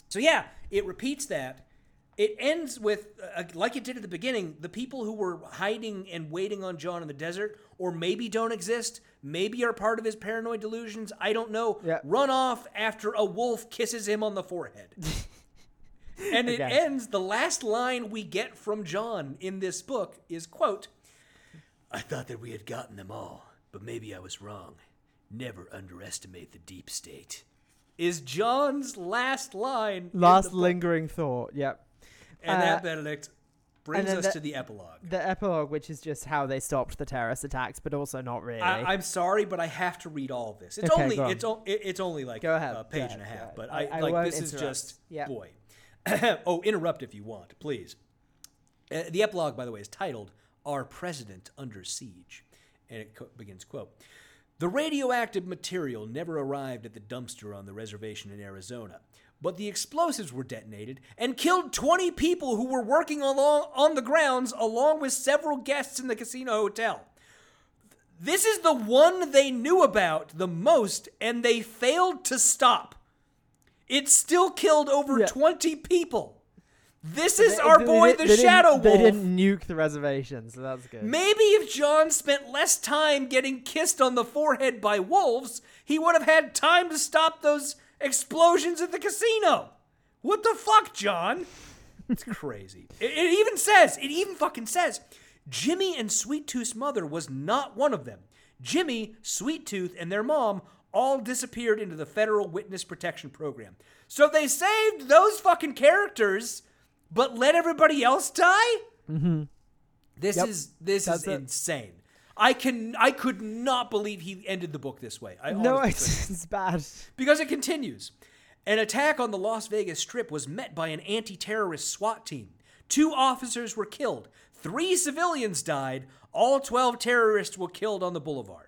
So yeah, it repeats that. It ends with, uh, like it did at the beginning, the people who were hiding and waiting on John in the desert, or maybe don't exist, maybe are part of his paranoid delusions, I don't know, Yeah. run off after a wolf kisses him on the forehead. *laughs* and it Again. ends, the last line we get from John in this book is, quote, I thought that we had gotten them all, but maybe I was wrong. Never underestimate the deep state. Is John's last line. Last lingering thought. Yep. And Uh, that, Benedict, brings us the- to the epilogue. The epilogue, which is just how they stopped the terrorist attacks, but also not really. I, I'm sorry, but I have to read all of this. It's Okay, only go on. it's o- it- it's only like Go ahead, a page ahead, and a half. But I- I, I like won't this is just Yeah. boy. *clears throat* oh, interrupt if you want, please. Uh, the epilogue, by the way, is titled "Our President Under Siege," and it co- begins quote. The radioactive material never arrived at the dumpster on the reservation in Arizona, but the explosives were detonated and killed 20 people who were working along on the grounds along with several guests in the casino hotel. This is the one they knew about the most and they failed to stop. It still killed over Yeah. 20 people. This is They- our boy didn't- the they Shadow Wolf. They didn't nuke the reservation, so that's good. Maybe if John spent less time getting kissed on the forehead by wolves, he would have had time to stop those explosions at the casino. What the fuck, John? It's *laughs* crazy. It, it even says, it even fucking says, Jimmy and Sweet Tooth's mother was not one of them. Jimmy, Sweet Tooth, and their mom all disappeared into the federal witness protection program. So they saved those fucking characters, but let everybody else die? Mm-hmm. This Yep. is this That's is it. insane. I can I could not believe he ended the book this way. I no, it's, it's bad. because it continues. An attack on the Las Vegas Strip was met by an anti-terrorist SWAT team. Two officers were killed. Three civilians died. All 12 terrorists were killed on the boulevard.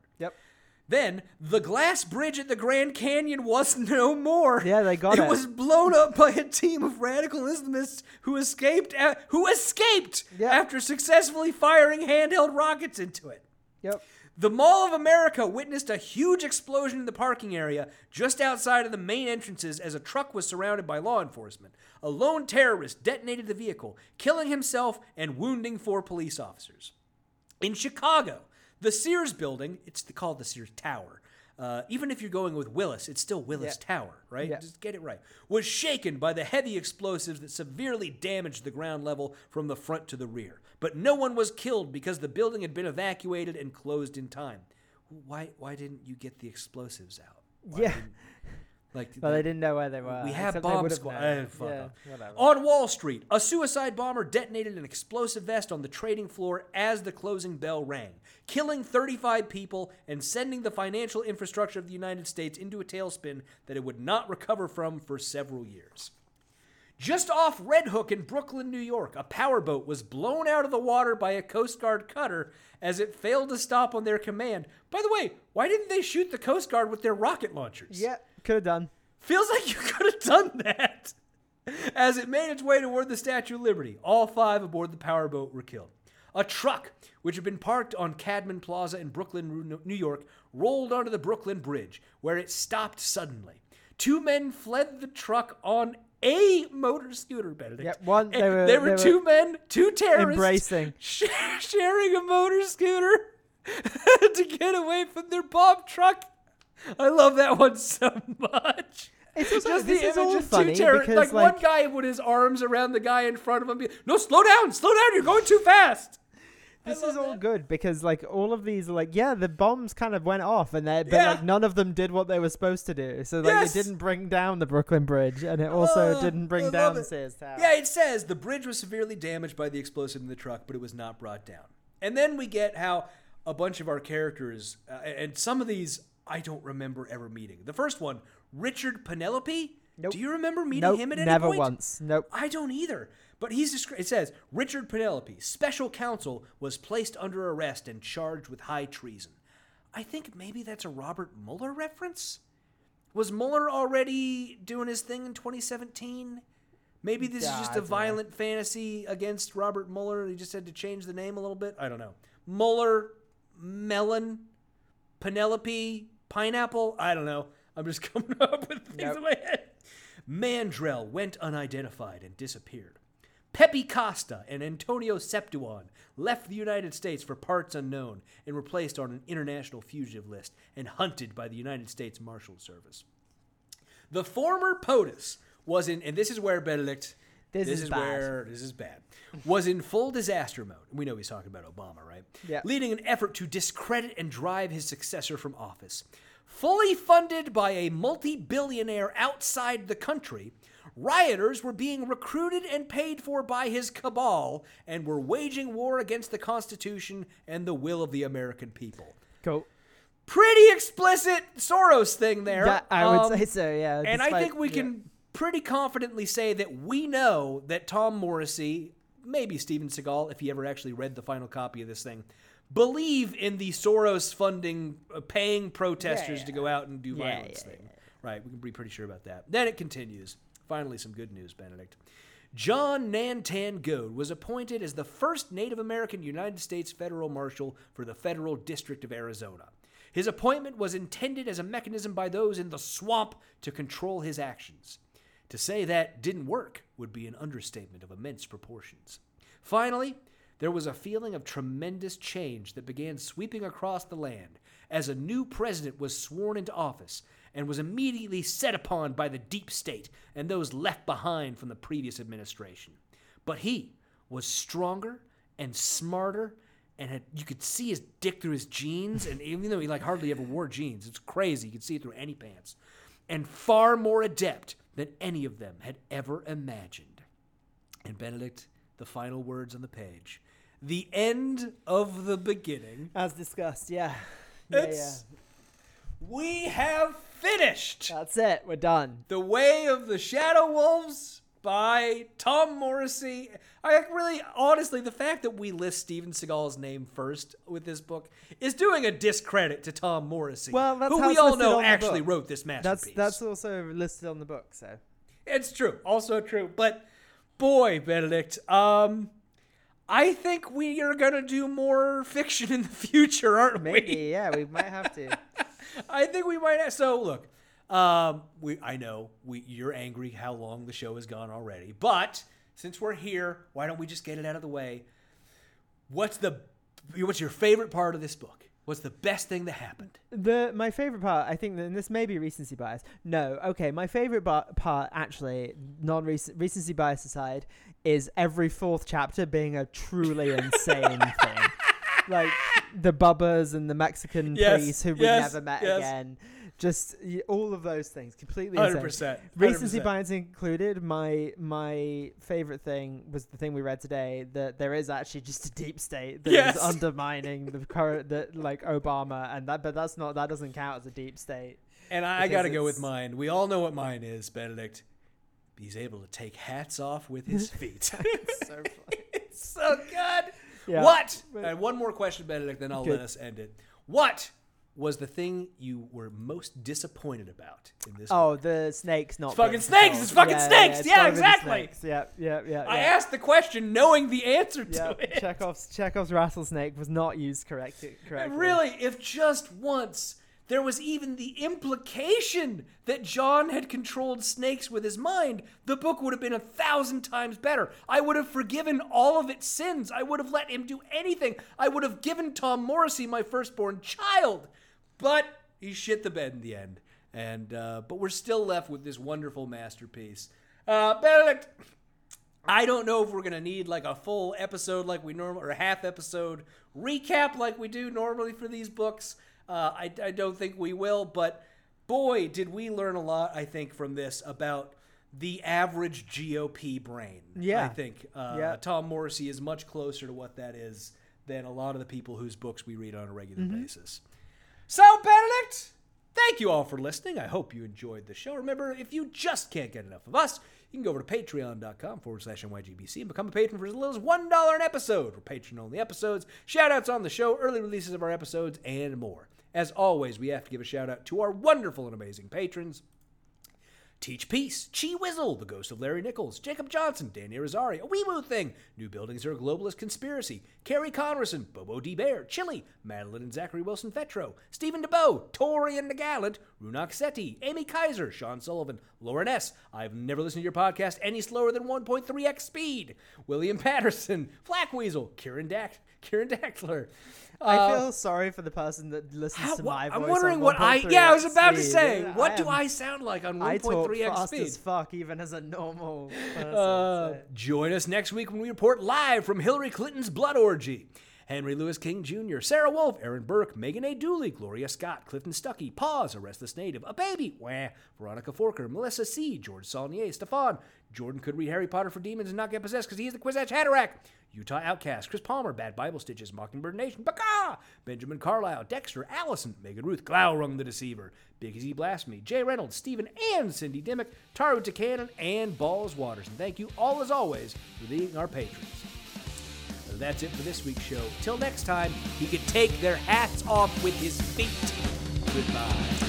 Yep. Then the glass bridge at the Grand Canyon was *laughs* no more. Yeah, they got it. It was blown up by a team of radical Islamists who escaped. a- who escaped Yeah. after successfully firing handheld rockets into it. Yep. The Mall of America witnessed a huge explosion in the parking area just outside of the main entrances as a truck was surrounded by law enforcement. A lone terrorist detonated the vehicle, killing himself and wounding four police officers. In Chicago, the Sears building, it's the, called the Sears Tower. Uh, even if you're going with Willis, it's still Willis Yeah. Tower, right? Yeah. Just get it right. Was shaken by the heavy explosives that severely damaged the ground level from the front to the rear. But no one was killed because the building had been evacuated and closed in time. Why? Why didn't you get the explosives out? Why Yeah. Like Well, they didn't know where they were. we have bomb squad. fuck yeah, On Wall Street, a suicide bomber detonated an explosive vest on the trading floor as the closing bell rang, killing 35 people and sending the financial infrastructure of the United States into a tailspin that it would not recover from for several years. Just off Red Hook in Brooklyn, New York, a powerboat was blown out of the water by a Coast Guard cutter as it failed to stop on their command. By the way, why didn't they shoot the Coast Guard with their rocket launchers? Yeah, could have done. Feels like you could have done that. As it made its way toward the Statue of Liberty, all five aboard the powerboat were killed. A truck, which had been parked on Cadman Plaza in Brooklyn, New York, rolled onto the Brooklyn Bridge, where it stopped suddenly. Two men fled the truck on a motor scooter, Benedict. Yep, one- they were- there were they were two men, two terrorists, embracing. *laughs* sharing a motor scooter *laughs* to get away from their bomb truck. I love that one so much. It's also- Just this the is all funny terror- because, like, like- one guy with his arms around the guy in front of him. be- No, slow down, slow down. You're going too fast. This is all that. good because like all of these are like yeah the bombs kind of went off and they but Yeah. like none of them did what they were supposed to do so like Yes. it didn't bring down the Brooklyn Bridge and it also Oh, didn't bring down the. Sears Tower. Yeah, it says the bridge was severely damaged by the explosive in the truck, but it was not brought down. And then we get how a bunch of our characters, uh, and some of these I don't remember ever meeting. The first one, Richard Penelope. Nope. Do you remember meeting Nope, him at any never point? once. Nope. I don't either. But he's it says Richard Penelope, special counsel, was placed under arrest and charged with high treason. I think maybe that's a Robert Mueller reference. Was Mueller already doing his thing in 2017? Maybe this Yeah, is just a know. violent fantasy against Robert Mueller. And he just had to change the name a little bit. I don't know. Mueller, Melon, Penelope, Pineapple. I don't know. I'm just *laughs* coming up with things Nope. in my head. Mandrell went unidentified and disappeared. Pepe Costa and Antonio Septuon left the United States for parts unknown and were placed on an international fugitive list and hunted by the United States Marshal Service. The former POTUS was in, and this is where Benedict, This is bad. where this is bad, was in full disaster mode. We know he's talking about Obama, right? Yeah. Leading an effort to discredit and drive his successor from office. Fully funded by a multi billionaire outside the country, rioters were being recruited and paid for by his cabal and were waging war against the Constitution and the will of the American people. Cool. Pretty explicit Soros thing there. Yeah, I would Um, say so. Yeah. and I think we yeah. can pretty confidently say that we know that Tom Morrissey, maybe Steven Seagal, if he ever actually read the final copy of this thing, believe in the Soros funding, uh, paying protesters Yeah, to go out and do Yeah, violence yeah, thing. Right, we can be pretty sure about that. Then it continues. Finally, some good news, Benedict. John Nantan Goad was appointed as the first Native American United States federal marshal for the Federal District of Arizona. His appointment was intended as a mechanism by those in the swamp to control his actions. To say that didn't work would be an understatement of immense proportions. Finally, there was a feeling of tremendous change that began sweeping across the land as a new president was sworn into office and was immediately set upon by the deep state and those left behind from the previous administration. But he was stronger and smarter and had you could see his dick through his jeans and even though he like hardly ever wore jeans, it's crazy, you could see it through any pants. And far more adept than any of them had ever imagined. And Benedict, the final words on the page. The end of the beginning. As discussed, yeah. Yeah, yeah. It's we have finished That's it. We're done. The Way of the Shadow Wolves by Tom Morrissey. I really, honestly, the fact that we list Steven Seagal's name first with this book is doing a discredit to Tom Morrissey, Well, that's who we all know actually wrote this masterpiece. That's that's also listed on the book. So It's true. Also true. But boy, Benedict, um I think we are gonna do more fiction in the future, aren't maybe we? yeah, we might have to. *laughs* I think we might have so look. Um we I know we you're angry how long the show has gone already. But since we're here, why don't we just get it out of the way? What's the what's your favorite part of this book? What's the best thing that happened? The my favorite part, I think, and this may be recency bias. No, okay, my favorite ba- part, actually, non recency bias aside, is every fourth chapter being a truly *laughs* insane thing. Like the bubbas and the Mexican Yes, priest who we yes, never met yes. again. Just all of those things, completely Hundred insane. percent. Recency bias included, my my favorite thing was the thing we read today that there is actually just a deep state that is Yes. undermining the current that like Obama and that, but that's not that doesn't count as a deep state. And I, I got to go with mine. We all know what mine is, Benedict. He's able to take hats off with his *laughs* feet. So *laughs* funny. it's so good. Yeah. What? But- And one more question, Benedict, then I'll Good. let us end it. What was the thing you were most disappointed about in this? Oh, book? the snakes not It's fucking snakes, it's fucking Yeah, snakes, yeah, the exactly. snakes. Yeah, yeah, yeah. I yeah. asked the question knowing the answer to Yeah, it. Chekhov's Chekhov's rattlesnake was not used correct, correctly. Really, if just once there was even the implication that John had controlled snakes with his mind, the book would have been a thousand times better. I would have forgiven all of its sins. I would have let him do anything. I would have given Tom Morrissey my firstborn child. But he shit the bed in the end. And uh, but we're still left with this wonderful masterpiece. Uh, Benedict, I don't know if we're gonna need like a full episode like we normally or a half episode recap like we do normally for these books. Uh, I, I don't think we will, but boy, did we learn a lot. I think from this about the average GOP brain. Yeah. I think uh, Yeah. Tom Morrissey is much closer to what that is than a lot of the people whose books we read on a regular Mm-hmm. basis. So, Benedict, thank you all for listening. I hope you enjoyed the show. Remember, if you just can't get enough of us, you can go over to patreon.com forward slash NYGBC and become a patron for as little as $1 an episode for patron only episodes, shout outs on the show, early releases of our episodes, and more. As always, we have to give a shout out to our wonderful and amazing patrons. Teach Peace, Chi Wizzle, The Ghost of Larry Nichols, Jacob Johnson, Danny Rosario, A Wee Woo Thing, New Buildings Are a Globalist Conspiracy, Carrie Connerson, Bobo D. Bear, Chili, Madeline and Zachary Wilson Fetro, Stephen DeBow, Tori and the Gallant, Runak Seti, Amy Kaiser, Sean Sullivan, Lauren S. I've never listened to your podcast any slower than 1.3x speed, William Patterson, Flack Weasel, Kieran Dack, *laughs* Kieran Dackler. I Uh, feel sorry for the person that listens how- to my voice. I'm on wondering what I 1.3x yeah I was about to say. What do am- I sound like on 1.3x fast speed? as fuck, even as a normal person. Uh, so- join us next week when we report live from Hillary Clinton's blood orgy. Henry Louis King Jr., Sarah Wolf, Aaron Burke, Megan A. Dooley, Gloria Scott, Clifton Stuckey, Pause, A Restless Native, A Baby, Wah, Veronica Forker, Melissa C., George Saulnier, Stefan, Jordan could read Harry Potter for demons and not get possessed because he's the Kwisatz Haderach, Utah Outcast, Chris Palmer, Bad Bible Stitches, Mockingbird Nation, Baka, Benjamin Carlisle, Dexter, Allison, Megan Ruth, Glaurung the Deceiver, Big Easy Blasphemy, Jay Reynolds, Stephen and Cindy Dimmick, Taru Cannon, and Balls Waters. And thank you all as always for being our patrons. That's it for this week's show. Till next time, he can take their hats off with his feet. Goodbye.